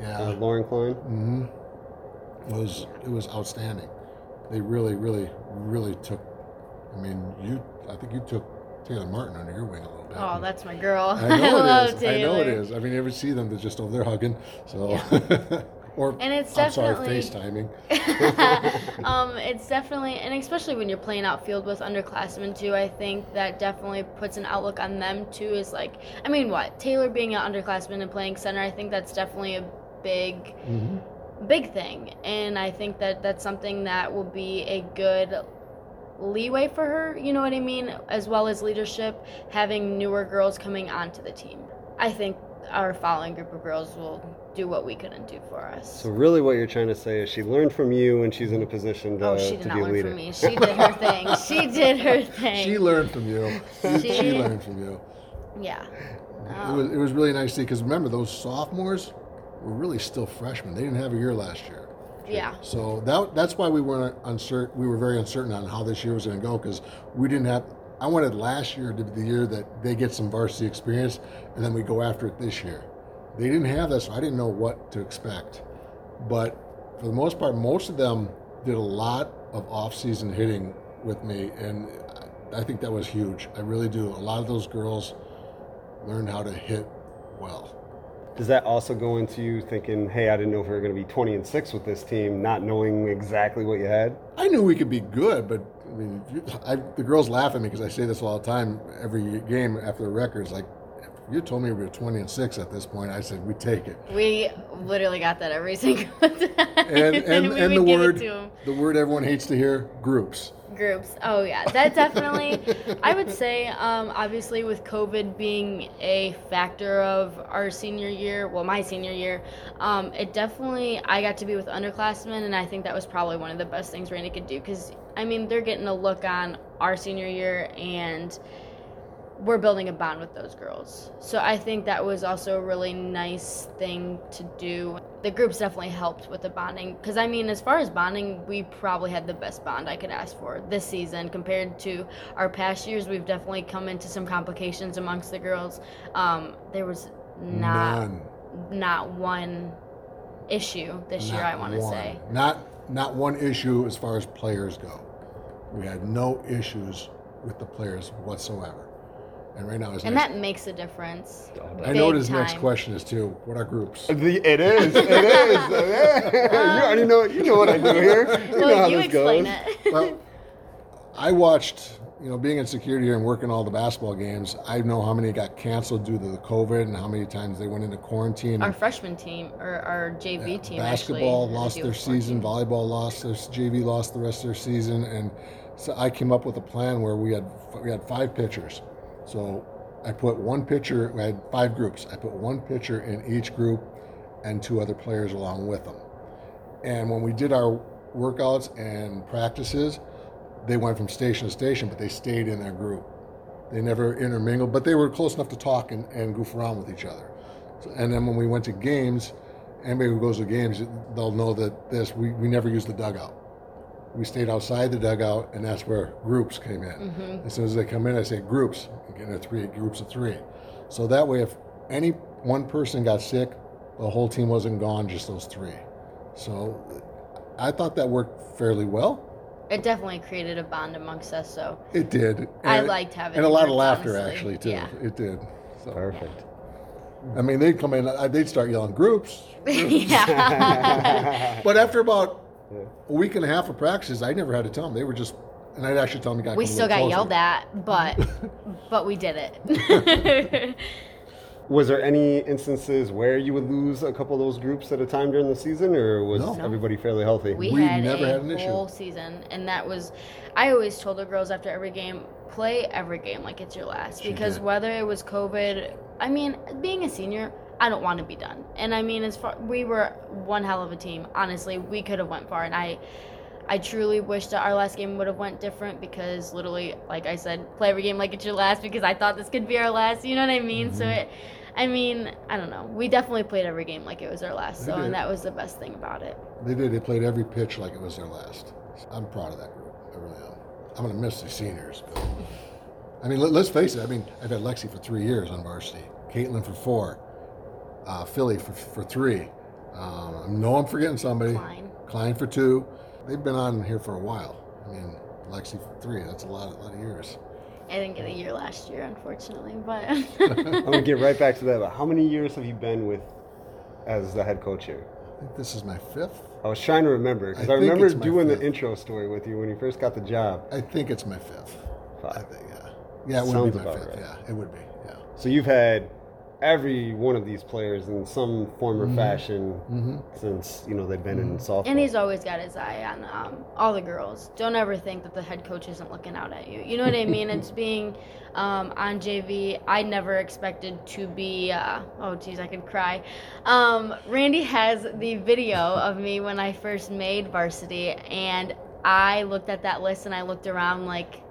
Yeah, uh, Lauren Klein. hmm was it was outstanding. They really, really, really took. I mean, you. I think you took Taylor Martin under your wing a little bit. Oh, that's my girl. I know love it is. Taylor. I know it is. I mean, you ever see them? They're just over there hugging. So, or And it's I'm sorry, definitely- FaceTiming. um, it's definitely, and especially when you're playing outfield with underclassmen too, I think that definitely puts an outlook on them too. Is like, I mean, what Taylor being an underclassman and playing center, I think that's definitely a big, hmm big thing, and I think that that's something that will be a good leeway for her. You know what I mean? As well as leadership, having newer girls coming onto the team. I think our following group of girls will do what we couldn't do for us. So really, what you're trying to say is she learned from you, and she's in a position to, Oh, she did be not learn leader. from me. She did her thing. She did her thing. She learned from you. She, She- learned from you. yeah. It Um, was it was really nice to see because remember those sophomores were really still freshmen. They didn't have a year last year. yeah. So that that's why we weren't uncertain. We were very uncertain on how this year was going to go because we didn't have. I wanted last year to be the year that they get some varsity experience, and then we go after it this year. They didn't have that, so I didn't know what to expect. But for the most part, most of them did a lot of off-season hitting with me, and I think that was huge. I really do. A lot of those girls learned how to hit well. Does that also go into you thinking, hey, I didn't know if we were going to be 20 and 6 with this team, not knowing exactly what you had? I knew we could be good, but I mean, I, the girls laugh at me because I say this all the time every game after the records. Like, you told me we were 20 and 6 at this point, I said, we take it. We literally got that every single time. And, and, we and the would give it word, the word everyone hates to hear, groups. groups. Oh yeah, that definitely. I would say, um, obviously, with COVID being a factor of our senior year, well, my senior year, um, it definitely. I got to be with underclassmen, and I think that was probably one of the best things Randy could do because I mean they're getting a look on our senior year and. We're building a bond with those girls. So I think that was also a really nice thing to do. the groups definitely helped with the bonding. Because I mean, as far as bonding, we probably had the best bond I could ask for this season compared to our past years. We've definitely come into some complications amongst the girls. Um, there was not None. not one issue this year. I want to say. Not not one issue as far as players go. We had no issues with the players whatsoever. And right now, his And next, that makes a difference. I know what big his next question is too. What are groups? The, it is. It is. you um, already know. You know what I do here. You know how you this explain goes. it. well, I watched, you know, being in security here and working all the basketball games. I know how many got canceled due to the COVID and how many times they went into quarantine. our freshman team or our JV Yeah, team basketball actually had lost their season, volleyball lost their JV lost the rest of their season, and so I came up with a plan where we had we had five pitchers. So I put one pitcher. I had five groups. I put one pitcher in each group, and two other players along with them. And when we did our workouts and practices, they went from station to station, but they stayed in their group. They never intermingled, but they were close enough to talk and, and goof around with each other. So, and then when we went to games, anybody who goes to games, they'll know that this we, we never used the dugout. We stayed outside the dugout, and that's where groups came in. As soon as they come in, I say groups. You get into three groups of three. So that way, if any one person got sick, the whole team wasn't gone, just those three. So I thought that worked fairly well. It definitely created a bond amongst us. So It did. I And- liked having and a it lot of laughter honestly. actually too. Yeah. It did. So Perfect. I mean, they'd come in, uh, they'd start yelling groups. yeah. But after about a week and a half of practices, I never had to tell them. They were just, and I'd actually tell them, "You got we still got yelled at, but but we did it. Was there any instances where you would lose a couple of those groups at a time during the season, or was No. No. everybody fairly healthy? we, We had never a had an issue. whole season, and that was. I always told the girls after every game, play every game like it's your last, She because did. whether it was COVID, I mean, being a senior. I don't want to be done, and I mean, as far we were one hell of a team. Honestly, we could have went far, and I, I truly wish that our last game would have went different because literally, like I said, play every game like it's your last because I thought this could be our last. You know what I mean? So Mm-hmm. it, I mean, I don't know. We definitely played every game like it was our last. We So did. and that was the best thing about it. They did. They played every pitch like it was their last. I'm proud of that group. I really am. I'm going to miss the seniors. But, I mean, let, us face it. I mean, I've had Lexi for three years on varsity, Caitlin for four, uh, Philly for, for three. Um, I know I'm forgetting somebody. Klein. Klein for two. They've been on here for a while. I mean, Lexi for three. That's a lot, a lot of years. I didn't get a year last year, unfortunately, but I'm gonna get right back to that. But how many years have you been with as the head coach here? I think this is my fifth. I was trying to remember because I I, remember doing fifth. the intro story with you when you first got the job. I think it's my fifth. I Five. think, yeah. Yeah, it would be my fifth. right. Yeah, it would be. Yeah. So you've had every one of these players in some form or fashion Mm-hmm. since you know they've been in softball. and he's always got his eye on um, all the girls. Don't ever think that the head coach isn't looking out at you. You know what I mean? it's being um, on JV. I never expected to be. Uh, oh, geez, I could cry. Um, Randy has the video of me when I first made varsity, and I looked at that list and I looked around like, She's just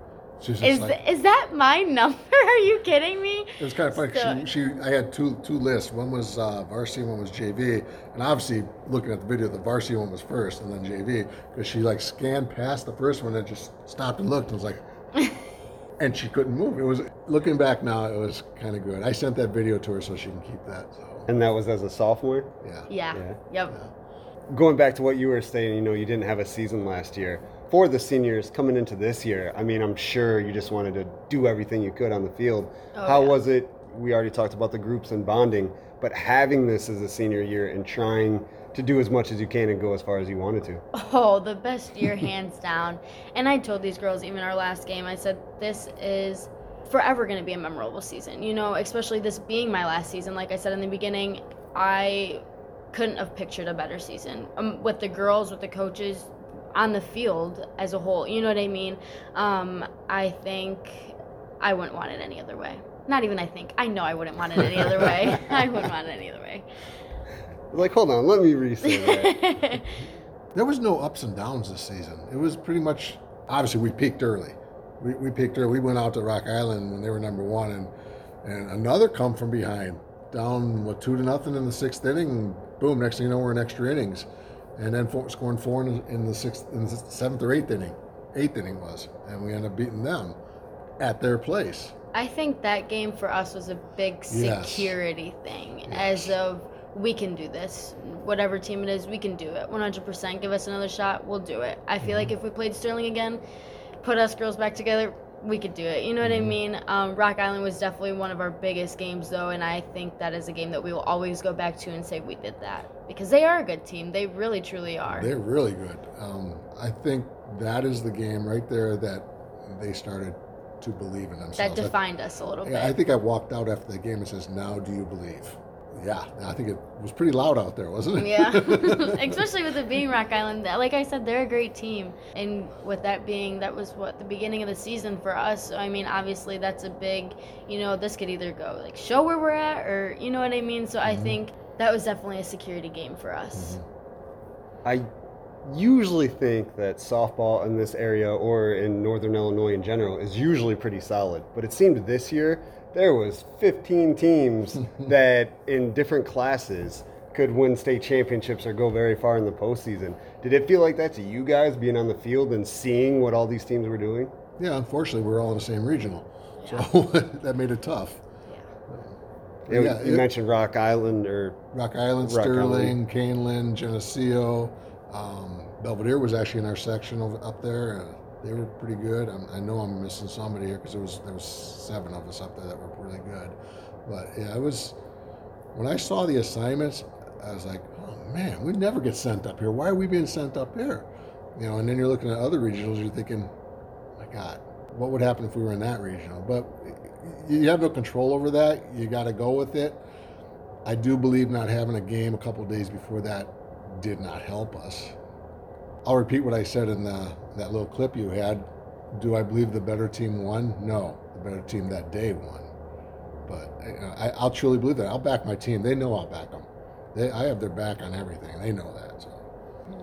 is like, is that my number? Are you kidding me? It was kind of funny. 'cause So- she, she, I had two two lists. One was uh, varsity, one was JV. And obviously, looking at the video, the varsity one was first, and then JV, because she like scanned past the first one and just stopped and looked and was like, and she couldn't move. It was looking back now, it was kind of good. I sent that video to her so she can keep that. So and that was as a sophomore. yeah, Yeah. Yeah. Yep. Going back to what you were saying, you know, you didn't have a season last year. For the seniors coming into this year, I mean, I'm sure you just wanted to do everything you could on the field. Oh, How yeah. was it? We already talked about the groups and bonding, but having this as a senior year and trying to do as much as you can and go as far as you wanted to. Oh, the best year, hands down. And I told these girls, even our last game, I said, this is forever going to be a memorable season. You know, especially this being my last season. Like I said in the beginning, I couldn't have pictured a better season um, with the girls, with the coaches, on the field as a whole. You know what I mean? Um, I think I wouldn't want it any other way. Not even I think. I know I wouldn't want it any other way. I wouldn't want it any other way. Like, hold on, let me re-say that. there was no ups and downs this season. It was pretty much obviously we peaked early. We, we peaked early. We went out to Rock Island when they were number one, and and another come from behind, down what two to nothing in the sixth inning. boom, next thing you know, we're in extra innings, and then four, scoring four in, in the sixth, in the seventh or eighth inning, eighth inning was, and we end up beating them at their place. I think that game for us was a big Yes. security thing, Yes. as of we can do this. Whatever team it is, we can do it. 100%. Give us another shot, we'll do it. I feel like Mm-hmm. if we played Sterling again, put us girls back together, we could do it. You know what I Mhm. mean? Um, Rock Island was definitely one of our biggest games, though, and I think that is a game that we will always go back to and say we did that because they are a good team. They really, truly are. They're really good. Um, I think that is the game right there that they started to believe in themselves. that I- defined us a little bit. Yeah, I think I walked out after the game and says, "Now do you believe?" Yeah, I think it was pretty loud out there, wasn't it? Yeah, especially with it being Rock Island. Like I said, they're a great team, and with that being, that was what the beginning of the season for us. So I mean, obviously, that's a big, you know, this could either go like show where we're at, or you know what I mean. So I Mhm. think that was definitely a security game for us. Mhm. I usually think that softball in this area or in northern Illinois in general is usually pretty solid. But it seemed this year there was 15 teams that in different classes could win state championships or go very far in the postseason. Did it feel like that to you guys being on the field and seeing what all these teams were doing? Yeah, unfortunately, we're all in the same regional, so that made it tough. It- Yeah, you it- mentioned Rock Island or Rock Island, Rock Sterling, Kaneland, Geneseo, um, Belvidere was actually in our section over, up there. Uh, they were pretty good. I'm, I know I'm missing somebody here because there was there was seven of us up there that were really good. But yeah, it was when I saw the assignments, I was like, oh man, we never get sent up here. Why are we being sent up here? You know, and then you're looking at other regionals, you're thinking, my God, what would happen if we were in that regional? But you have no control over that. You got to go with it. I do believe not having a game a couple days before that did not help us. I'll repeat what I said in the, that little clip you had. Do I believe the better team won? No, the better team that day won. But uh, I, I'll truly believe that. I'll back my team. They know I'll back them. They, I have their back on everything. They know that. So.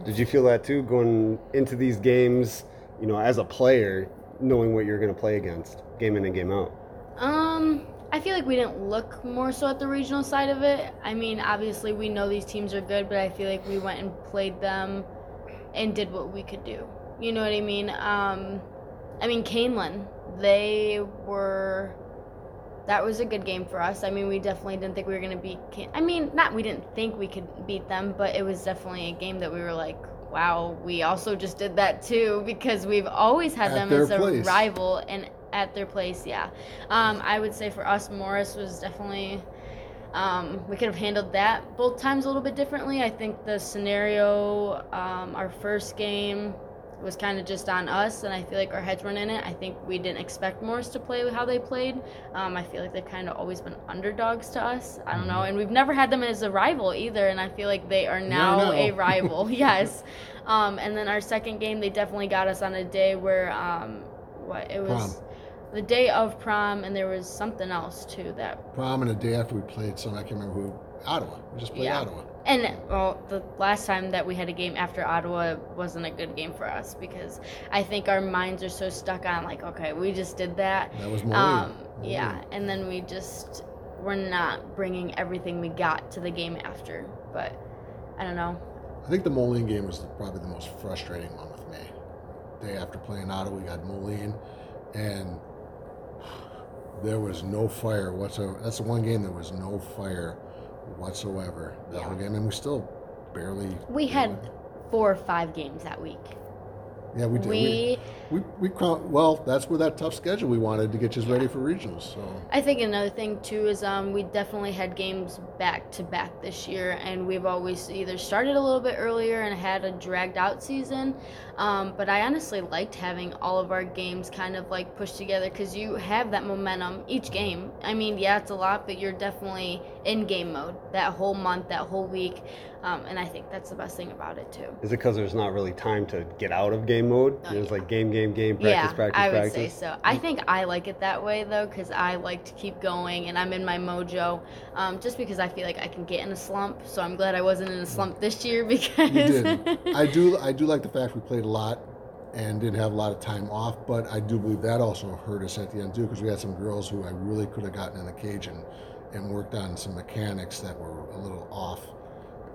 Did you feel that too going into these games, you know, as a player, knowing what you're going to play against, game in and game out? Um, I feel like we didn't look more so at the regional side of it. I mean, obviously we know these teams are good, but I feel like we went and played them and did what we could do. You know what I mean? Um, I mean, Kaneland, they were. That was a good game for us. I mean, we definitely didn't think we were going to beat. Can- I mean, not we didn't think we could beat them, but it was definitely a game that we were like, wow, we also just did that too because we've always had At them as a place. rival and at their place. Yeah, um, I would say for us, Morris was definitely. Um, we could have handled that both times a little bit differently. I think the scenario, um, our first game, was kind of just on us, and I feel like our heads weren't in it. I think we didn't expect Morris to play how they played. Um, I feel like they've kind of always been underdogs to us. I don't know, and we've never had them as a rival either. And I feel like they are now now. a rival. yes. Um, and then our second game, they definitely got us on a day where um, what it was. Prom. The day of prom, and there was something else too that Prom and a day after we played some, I can't remember who, Ottawa. We just played Yeah. Ottawa. And well, the last time that we had a game after Ottawa wasn't a good game for us because I think our minds are so stuck on like, okay, we just did that. That was Moline. Um, yeah, and then we just we're not bringing everything we got to the game after. But I don't know. I think the Moline game was probably the most frustrating one with me. Day after playing Ottawa, we got Moline, and there was no fire whatsoever. That's the one game there was no fire whatsoever. That whole game, and we still barely. We had four or five games that week. Yeah, we did. We we we, we well, that's where that tough schedule we wanted to get you ready for regionals. So I think another thing too is um, we definitely had games back to back this year, and we've always either started a little bit earlier and had a dragged out season. Um, but I honestly liked having all of our games kind of like pushed together because you have that momentum each game. I mean, yeah, it's a lot, but you're definitely in game mode that whole month, that whole week, um, and I think that's the best thing about it too. Is it because there's not really time to get out of game mode? Oh, it's yeah. like game, game, game, practice, yeah, practice, I would practice. say so. I think I like it that way though, because I like to keep going and I'm in my mojo. Um, just because I feel like I can get in a slump, so I'm glad I wasn't in a slump this year because you did. I do. I do like the fact we played a lot and didn't have a lot of time off, but I do believe that also hurt us at the end too because we had some girls who I really could have gotten in the cage and, and worked on some mechanics that were a little off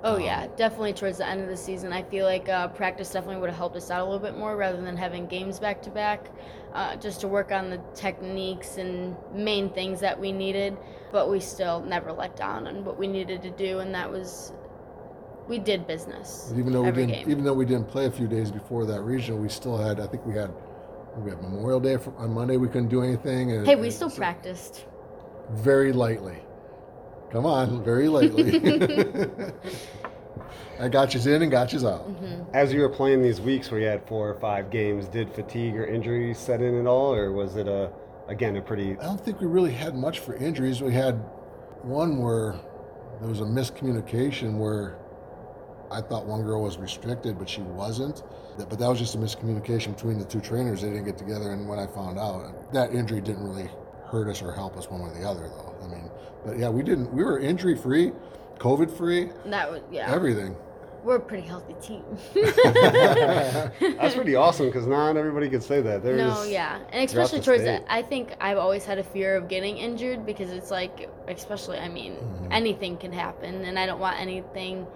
Oh Um, yeah, definitely towards the end of the season. I feel like uh, practice definitely would have helped us out a little bit more rather than having games back to back, uh, just to work on the techniques and main things that we needed. But we still never let down on what we needed to do, and that was we did business. Even though we didn't, game. even though we didn't play a few days before that regional, we still had. I think we had. We had Memorial Day for, on Monday. We couldn't do anything. And, hey, we and still so- practiced. very lightly. Come on, very lightly. I got you in and got you out. Mm-hmm. As you were playing these weeks where you had four or five games, did fatigue or injuries set in at all, or was it a again a pretty I don't think we really had much for injuries. We had one where there was a miscommunication where I thought one girl was restricted, but she wasn't. But that was just a miscommunication between the two trainers. They didn't get together, and when I found out, that injury didn't really hurt us or help us one way or the other, though. I mean, but yeah, we didn't. We were injury free, COVID free, That was yeah. everything. We're a pretty healthy team. That's pretty awesome because not everybody could say that. There's No, yeah, and especially towards state. that, I think I've always had a fear of getting injured because it's like, especially, I mean, Mhm. anything can happen, and I don't want anything.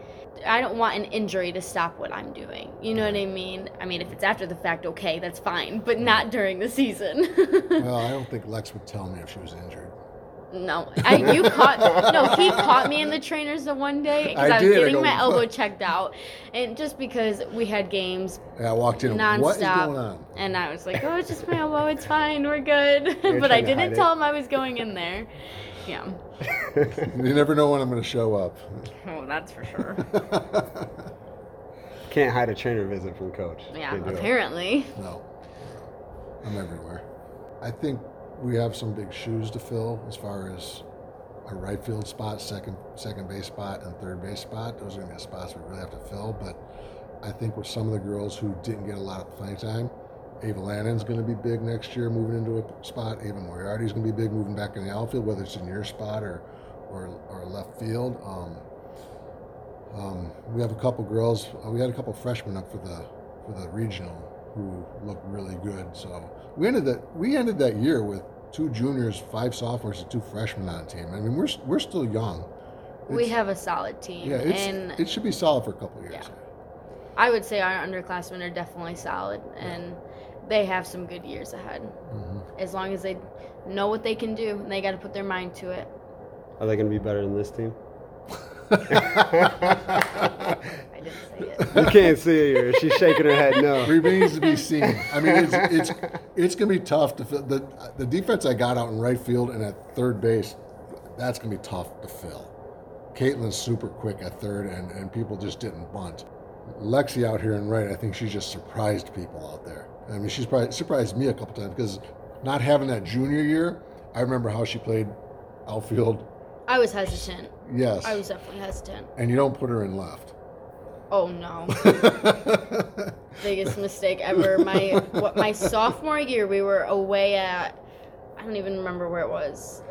I don't want an injury to stop what I'm doing. You know what I mean? I mean, if it's after the fact, okay, that's fine, but not during the season. Well, I don't think Lex would tell me if she was injured. no, I, you caught. No, he caught me in the trainers the one day because I I, was did, getting go, my elbow checked out, and just because we had games Yeah, I walked in. nonstop. What is going on? And I was like, oh, it's just my elbow. It's fine. We're good. But I trying to hide didn't it. tell him I was going in there. Yeah. You never know when I'm going to show up. Oh, that's for sure. can't hide a trainer visit from coach. Yeah, Can't it. apparently. No, I'm everywhere. I think we have some big shoes to fill as far as a right field spot, second second base spot, and third base spot. Those are going to be the spots we really have to fill. But I think with some of the girls who didn't get a lot of playing time, Ava Lannon's going to be big next year, moving into a spot. Ava Moriarty's going to be big, moving back in the outfield, whether it's in your spot or or, or left field. Um, um, we have a couple girls. Uh, we had a couple freshmen up for the for the regional who looked really good. So we ended that we ended that year with two juniors, five sophomores, and two freshmen on the team. I mean, we're we're still young. We have a solid team. yeah, it's, and it should be solid for a couple years. Yeah. I would say our underclassmen are definitely solid. And they have some good years ahead. Mhm. As long as they know what they can do and they got to put their mind to it. Are they going to be better than this team? I didn't say it. You can't see it here. She's shaking her head no. Remains to be seen. I mean, it's it's it's gonna be tough to fill the the defense I got out in right field and at third base. That's gonna be tough to fill. Caitlin's super quick at third, and and people just didn't bunt. Lexi out here in right, I think she just surprised people out there. I mean, she's probably surprised me a couple times because not having that junior year, I remember how she played outfield. I was hesitant. Yes, I was definitely hesitant. and you don't put her in left. Oh no. biggest mistake ever. My what my sophomore year, we were away at I don't even remember where it was.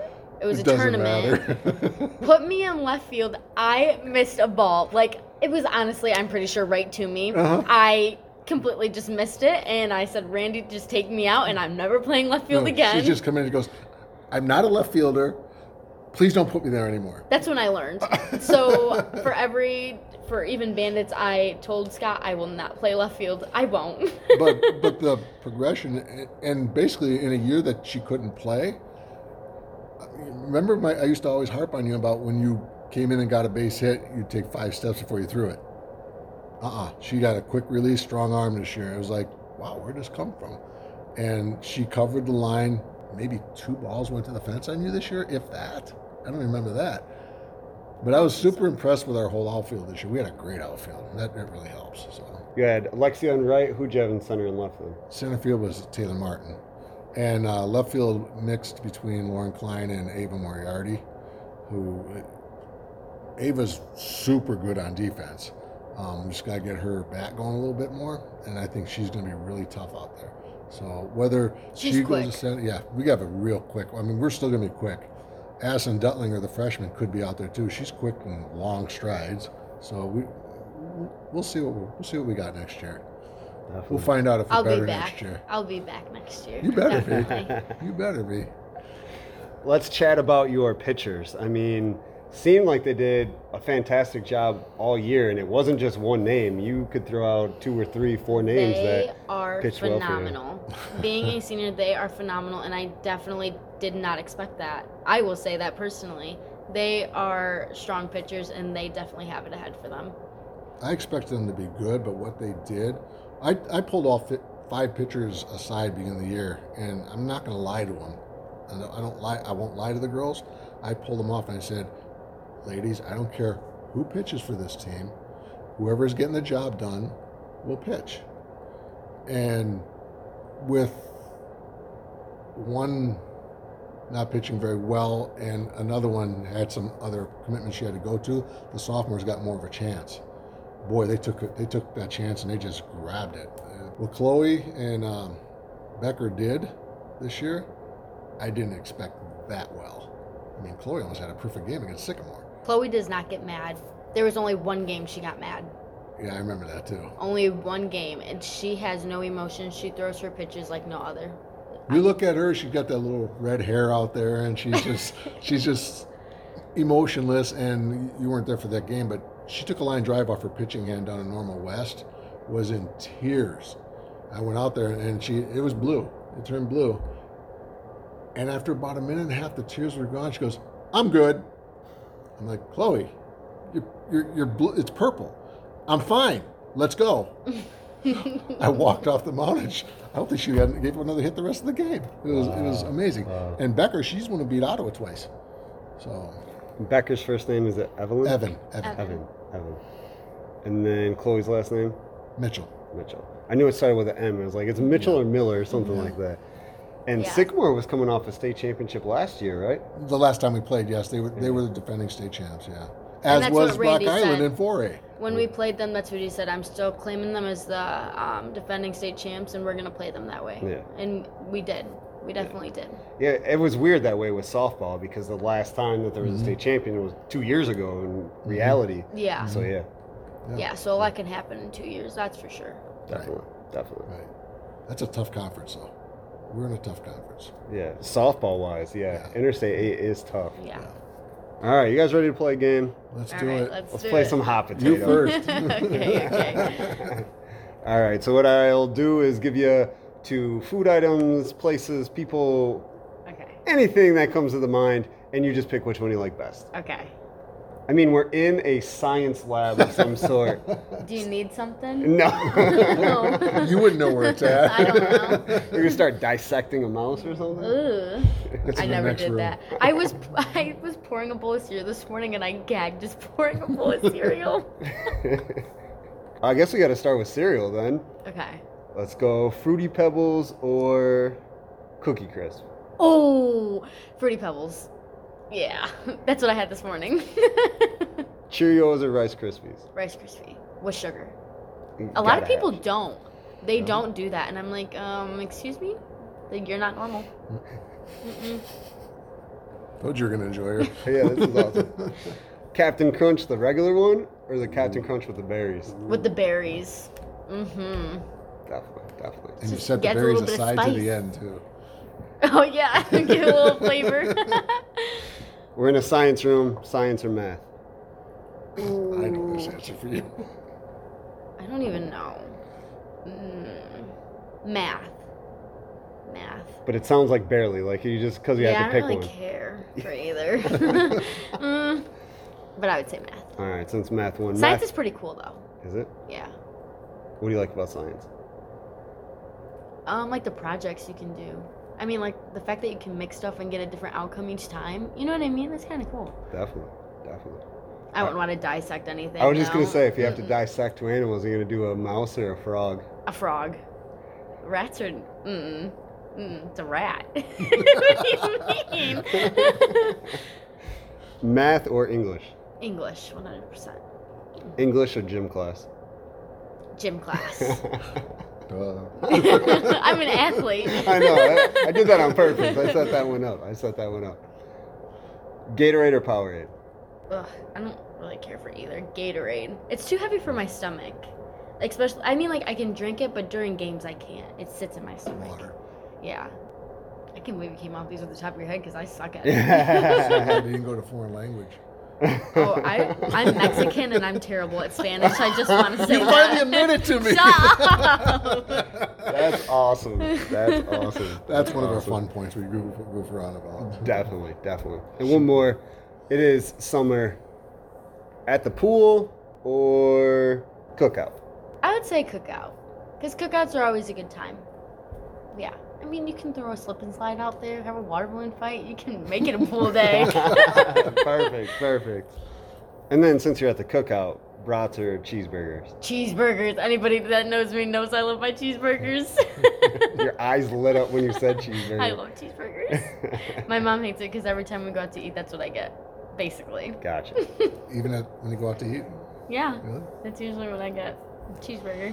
It was It a tournament. Put me in left field. I missed a ball. Like it was honestly, I'm pretty sure right to me. Uh-huh. I completely just missed it, and I said, "Randy, just take me out, and I'm never playing left field No, again." She just come in and goes, I'm not a left fielder. Please don't put me there anymore. That's when I learned. So for every for even bandits, I told Scott I will not play left field. I won't. But but the progression and basically in a year that she couldn't play. Remember, my I used to always harp on you about when you came in and got a base hit, you'd take five steps before you threw it. Uh-uh. She got a quick release, strong arm this year. It was like, wow, where'd this come from? And she covered the line. Maybe two balls went to the fence on you this year, if that. I don't remember that. But I was super impressed with our whole outfield this year. We had a great outfield. and That, that really helps. So You had Alexia on right. Who'd you have in center and left then? center field was Taylor Martin, and uh, left field mixed between Lauren Klein and Ava Moriarty, who Ava's super good on defense. Um, we just got to get her bat going a little bit more, and I think she's going to be really tough out there. So whether She's she quick. goes to center, yeah, we have a real quick. I mean, we're still going to be quick. Addison Dutlinger, the freshman, could be out there too. She's quick and long strides. So we we'll see what we'll see what we got next year. Definitely. We'll find out if we're I'll better be next back. year. I'll be back next year. You better Definitely. be. You better be. Let's chat about your pitchers. I mean, seemed like they did a fantastic job all year, and it wasn't just one name. You could throw out two or three, four names They that are pitched well for you. phenomenal. Being a senior, they are phenomenal, and I definitely did not expect that. I will say that personally. They are strong pitchers, and they definitely have it ahead for them. I expected them to be good, but what they did, I, I pulled off fi- five pitchers aside beginning of the year, and I'm not going to lie to them. I don't lie. I won't lie to the girls. I pulled them off and I said, "Ladies, I don't care who pitches for this team. Whoever's getting the job done will pitch." And with one not pitching very well, and another one had some other commitments she had to go to. The sophomores got more of a chance. Boy, they took they took that chance and they just grabbed it. Uh, What Chloe and um, Becker did this year, I didn't expect that well. I mean, Chloe almost had a perfect game against Sycamore. Chloe does not get mad. There was only one game she got mad. Yeah, I remember that too. Only one game, and she has no emotion. She throws her pitches like no other. You look at her; she's got that little red hair out there, and she's just she's just emotionless. And you weren't there for that game, but she took a line drive off her pitching hand down in Normal West, was in tears. I went out there, and she it was blue. It turned blue. And after about a minute and a half, the tears were gone. She goes, "I'm good." I'm like, Chloe, you're you're, you're blue. It's purple. I'm fine. Let's go. I walked off the mound. I don't think she had, gave another hit the rest of the game. It was it was amazing. Wow. And Becker, she's going to beat Ottawa twice. So Becker's first name is it Evelyn? Evan, Evan, Evan. Evan. Evan. And then Chloe's last name Mitchell. Mitchell. I knew it started with an M. I was like, it's Mitchell or Miller or something Yeah. like that. And Yeah. Sycamore was coming off a state championship last year, right? The last time we played, yes, they were they were the defending state champs. Yeah, as was what Rock Randy Island said. in 4A. When we played them, that's what he said. I'm still claiming them as the um, defending state champs, and we're gonna play them that way. Yeah. And we did. We definitely did. Yeah, it was weird that way with softball because the last time that there was Mhm. a state champion was two years ago in reality. Yeah. So yeah, Yeah. So a lot can happen in two years. That's for sure. definitely, definitely. Right. That's a tough conference, though. We're in a tough conference. Yeah, softball wise, yeah, Yeah. Interstate Eight is tough. Yeah. All right, you guys ready to play a game? Let's All do right. it. Let's, Let's do play it. some hot potato. you first. okay. Okay. All right, so what I'll do is give you two food items, places, people, Okay. anything that comes to the mind, and you just pick which one you like best. Okay. I mean, we're in a science lab of some sort. Do you need something? No. No. you wouldn't know where it's at. I don't know. You're gonna start dissecting a mouse or something? Ugh. I never did room. that. I was I was pouring a bowl of cereal this morning and I gagged just pouring a bowl of cereal. I guess we got to start with cereal then. Okay. Let's go Fruity Pebbles or Cookie Crisp. Oh, fruity pebbles. Yeah, that's what I had this morning. Cheerios or Rice Krispies. Rice Krispie with sugar. You A lot of people have. don't. They No? don't do that, and I'm like, um, excuse me, like you're not normal. Mm-mm. Told you were gonna enjoy her. Yeah, this is awesome. Captain Crunch, the regular one, or the Captain Crunch with the berries? With the berries. Mm-hmm. Definitely, definitely. And you set the berries little bit of aside to the end too. Oh yeah, give it a little flavor. We're in a science room. Science or math? I know this Ooh, answer for you. I don't even know. Mm, math. Math. But it sounds like barely. Like you just because you yeah, have I to don't pick really one. care for either. mm, but I would say math. All right, since math won. Science math, is pretty cool though. is it? Yeah. What do you like about science? Um, like the projects you can do. I mean, like the fact that you can mix stuff and get a different outcome each time. You know what I mean? That's kind of cool. Definitely, definitely. I wouldn't want to dissect anything. I was just no. gonna say, if you have to dissect two animals, are you gonna do a mouse or a frog? a frog, rats are. Mm, mm, it's a rat. what do you mean? Math or English? English, one hundred percent. English or gym class? Gym class. Uh, I'm an athlete. I know. I, I did that on purpose. I set that one up. I set that one up. Gatorade or Powerade? Ugh, I don't really care for either. Gatorade. It's too heavy for my stomach. Like, especially, I mean, like I can drink it, but during games I can't. It sits in my stomach. water. Yeah. I can't believe you came off these at the top of your head because I suck at it. you it. didn't go to foreign language. Oh, I, I'm Mexican and I'm terrible at Spanish. I just want to say You that. finally admitted to me. Shut up. That's awesome. That's awesome. That's one of our awesome. fun points we goof, goof around about. Definitely, definitely. And one more. It is summer at the pool or cookout. I would say cookout, because cookouts are always a good time. Yeah. I mean, you can throw a slip and slide out there, have a water balloon fight. You can make it a pool day. perfect, perfect. And then since you're at the cookout, brats or cheeseburgers? cheeseburgers. Anybody that knows me knows I love my cheeseburgers. Your eyes lit up when you said cheeseburger. I love cheeseburgers. My mom hates it because every time we go out to eat, that's what I get, basically. Gotcha. Even at, when you go out to eat. Yeah, Really? that's usually what I get. Cheeseburger.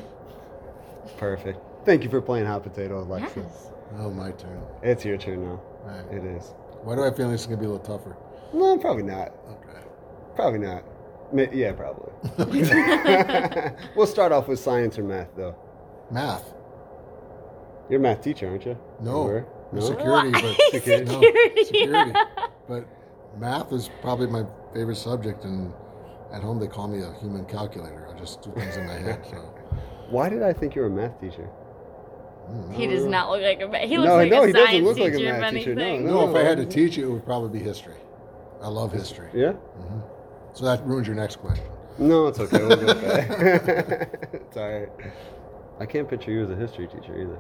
Perfect. Thank you for playing hot potato, Alexis. Yes. Oh, my turn. It's your turn now. All right. It is. Why do I feel this is gonna be a little tougher? No, probably not. Okay. Probably not. Ma- Yeah, probably. we'll start off with science or math, though. Math. You're a math teacher, aren't you? No. You were? I'm No? Security, but- Security. No, Security. security. But math is probably my favorite subject, and at home they call me a human calculator. I just do things in my head. So. Why did I think you were a math teacher? Mm, He does not look like a ma- he looks No, like no, a he doesn't science look like a teacher, math if teacher. No, anything. no. No, if I had to teach it, it would probably be history. I love history. Yeah? hmm So that ruins your next question. No, it's okay. We'll go with that. it's all right. I can't picture you as a history teacher either.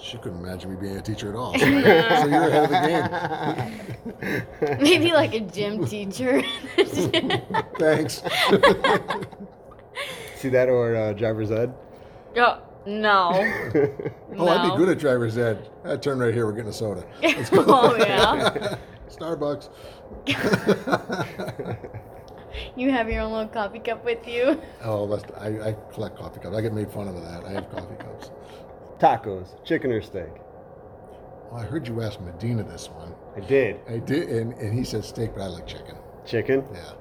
She couldn't imagine me being a teacher at all. So, so you're ahead of the game. Maybe like a gym teacher. Thanks. See that or uh, driver's ed? oh, no. Oh, I'd be good at driver's ed. I'd turn right here. We're getting a soda. oh, yeah. Starbucks. You have your own little coffee cup with you. oh, that's, I, I collect coffee cups. I get made fun of that. I have coffee cups. Tacos, chicken or steak? Well, I heard you ask Medina this one. I did. I did, and, and he said steak, but I like chicken. Chicken? Yeah.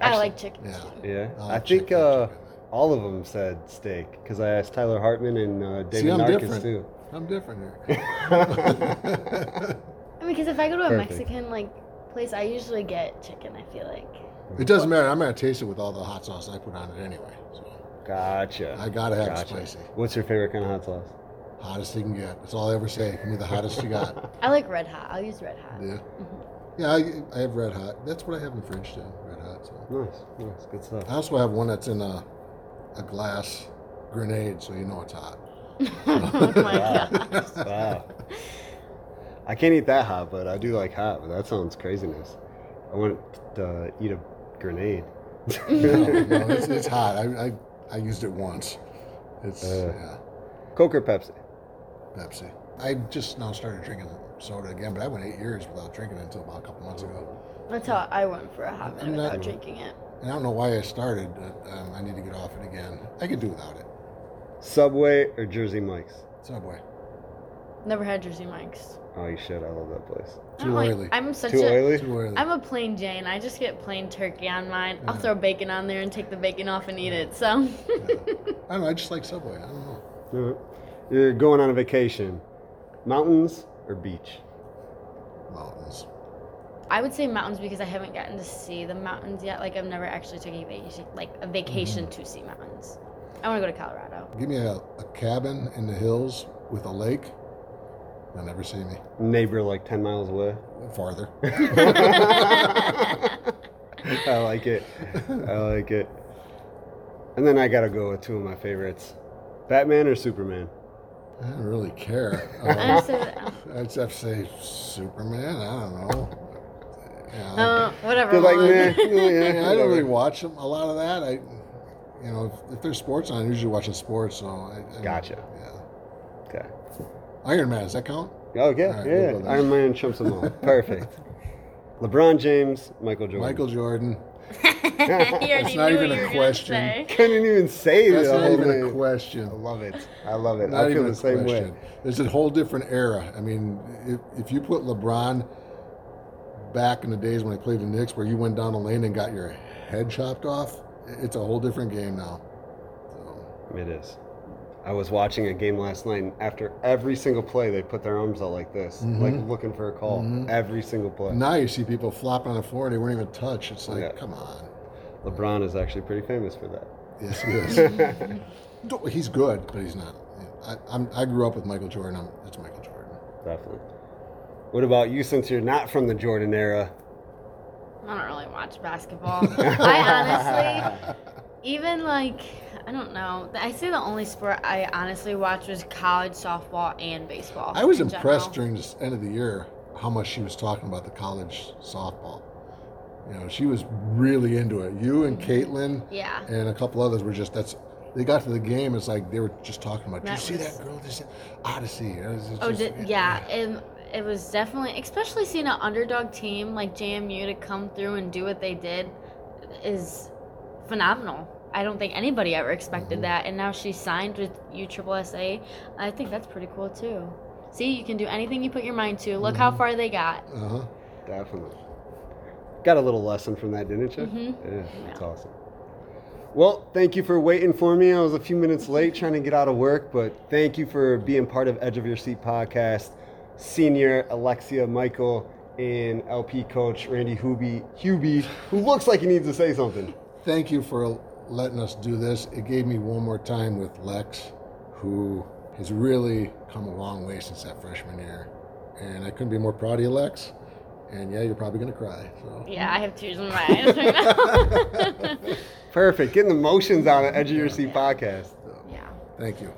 I like chicken. Yeah. Yeah. I I think chicken, uh, chicken. All of them said steak because I asked Tyler Hartman and uh, David See, I'm Narkis different. too. I'm different here. I mean, because if I go to a Perfect. Mexican like place, I usually get chicken. I feel like. it doesn't matter. I'm gonna taste it with all the hot sauce I put on it anyway. So Gotcha. I gotta have it Gotcha. spicy. What's your favorite kind of hot sauce? Hottest you can get. That's all I ever say. Give me the hottest you got. I like red hot. I'll use red hot. Yeah. Yeah, I, I have red hot. That's what I have in the fridge too. Red hot. So. Nice, nice, good stuff. I also have one that's in a, a glass grenade, so you know it's hot. oh my Wow. god. wow. I can't eat that hot, but I do like hot. But that sounds craziness. I want to eat a grenade. no, no, it's, it's hot. I, I, I used it once. It's Uh. yeah, Coke or Pepsi? Pepsi. I just now started drinking soda again, but I went eight years without drinking it until about a couple months ago. That's how I went for a hot minute without drinking it. And I don't know why I started, but um, I need to get off it again. I could do without it. Subway or Jersey Mike's? Subway. Never had Jersey Mike's. Oh, you should. I love that place. I Too don't like- oily. I'm such Too a. oily? Too early. I'm a plain Jane. I just get plain turkey on mine. I'll throw bacon on there and take the bacon off and eat it. So. I don't know. I just like Subway. I don't know. Alright. You're going on a vacation. Mountains or beach? Mountains. I would say mountains because I haven't gotten to see the mountains yet. Like I've never actually taken a vacation, like a vacation to see mountains. I want to go to Colorado. Give me a, a cabin in the hills with a lake. You'll never see me. Neighbor like 10 miles away. Farther. I like it. I like it. And then I gotta go with two of my favorites Batman or Superman? I don't really care. Um, I'd have to say Superman. I don't know. Yeah, uh, whatever. They're like, one. Yeah, Yeah, I don't really watch them, a lot of that. I, you know, if, if there's sports on, I'm usually watching sports. So I, I Gotcha. Yeah. Okay. Iron Man, does that count? Oh, yeah, All right, yeah. we'll. Iron Man trumps them all. Perfect. LeBron James, Michael Jordan. Michael Jordan. It's not even a question. Gonna say. Couldn't even say That's the not whole even a question. I love it. I love it. Not I feel even the a same question. way. There's a whole different era. I mean, if, if you put LeBron back in the days when I played the Knicks, where you went down the lane and got your head chopped off, it's a whole different game now. So, It is. I was watching a game last night, and after every single play, they put their arms out like this, mm-hmm. like looking for a call. Mm-hmm. Every single play. Now you see people flopping on the floor and they weren't even touched. It's like, Yeah. come on. LeBron is actually pretty famous for that. Yes, he is. He's good, but he's not. I, I'm, I grew up with Michael Jordan. I'm, it's Michael Jordan. Definitely. What about you since you're not from the Jordan era? I don't really watch basketball. I honestly, even like, I don't know. I say the only sport I honestly watched was college softball and baseball. I was impressed general. during this end of the year how much she was talking about the college softball. You know, she was really into it. You and mm-hmm. Caitlin Yeah. and a couple others were just that's. They got to the game. It's like they were just talking about. Did you That see that girl? This Odicci. It was Oh, just- did, yeah. It, it was definitely, especially seeing an underdog team like JMU to come through and do what they did is phenomenal. I don't think anybody ever expected Mhm. that. And now she's signed with USSSA. I think that's pretty cool too. See, you can do anything you put your mind to. Look how Mhm. far they got. Uh huh. Definitely. Got a little lesson from that, didn't you? Mhm. Yeah, that's Yeah. awesome. Well, thank you for waiting for me. I was a few minutes late trying to get out of work, but thank you for being part of Edge of Your Seat podcast. Senior Alexia Michael and LP coach Randy Hubie, Hubie, who looks like he needs to say something. Thank you for letting us do this. It gave me one more time with Lex, who has really come a long way since that freshman year. And I couldn't be more proud of you, Lex. And yeah, you're probably going to cry. So Yeah, I have tears in my eyes right now. Perfect. Getting the motions on at Edge of Your Seat podcast. so yeah. thank you.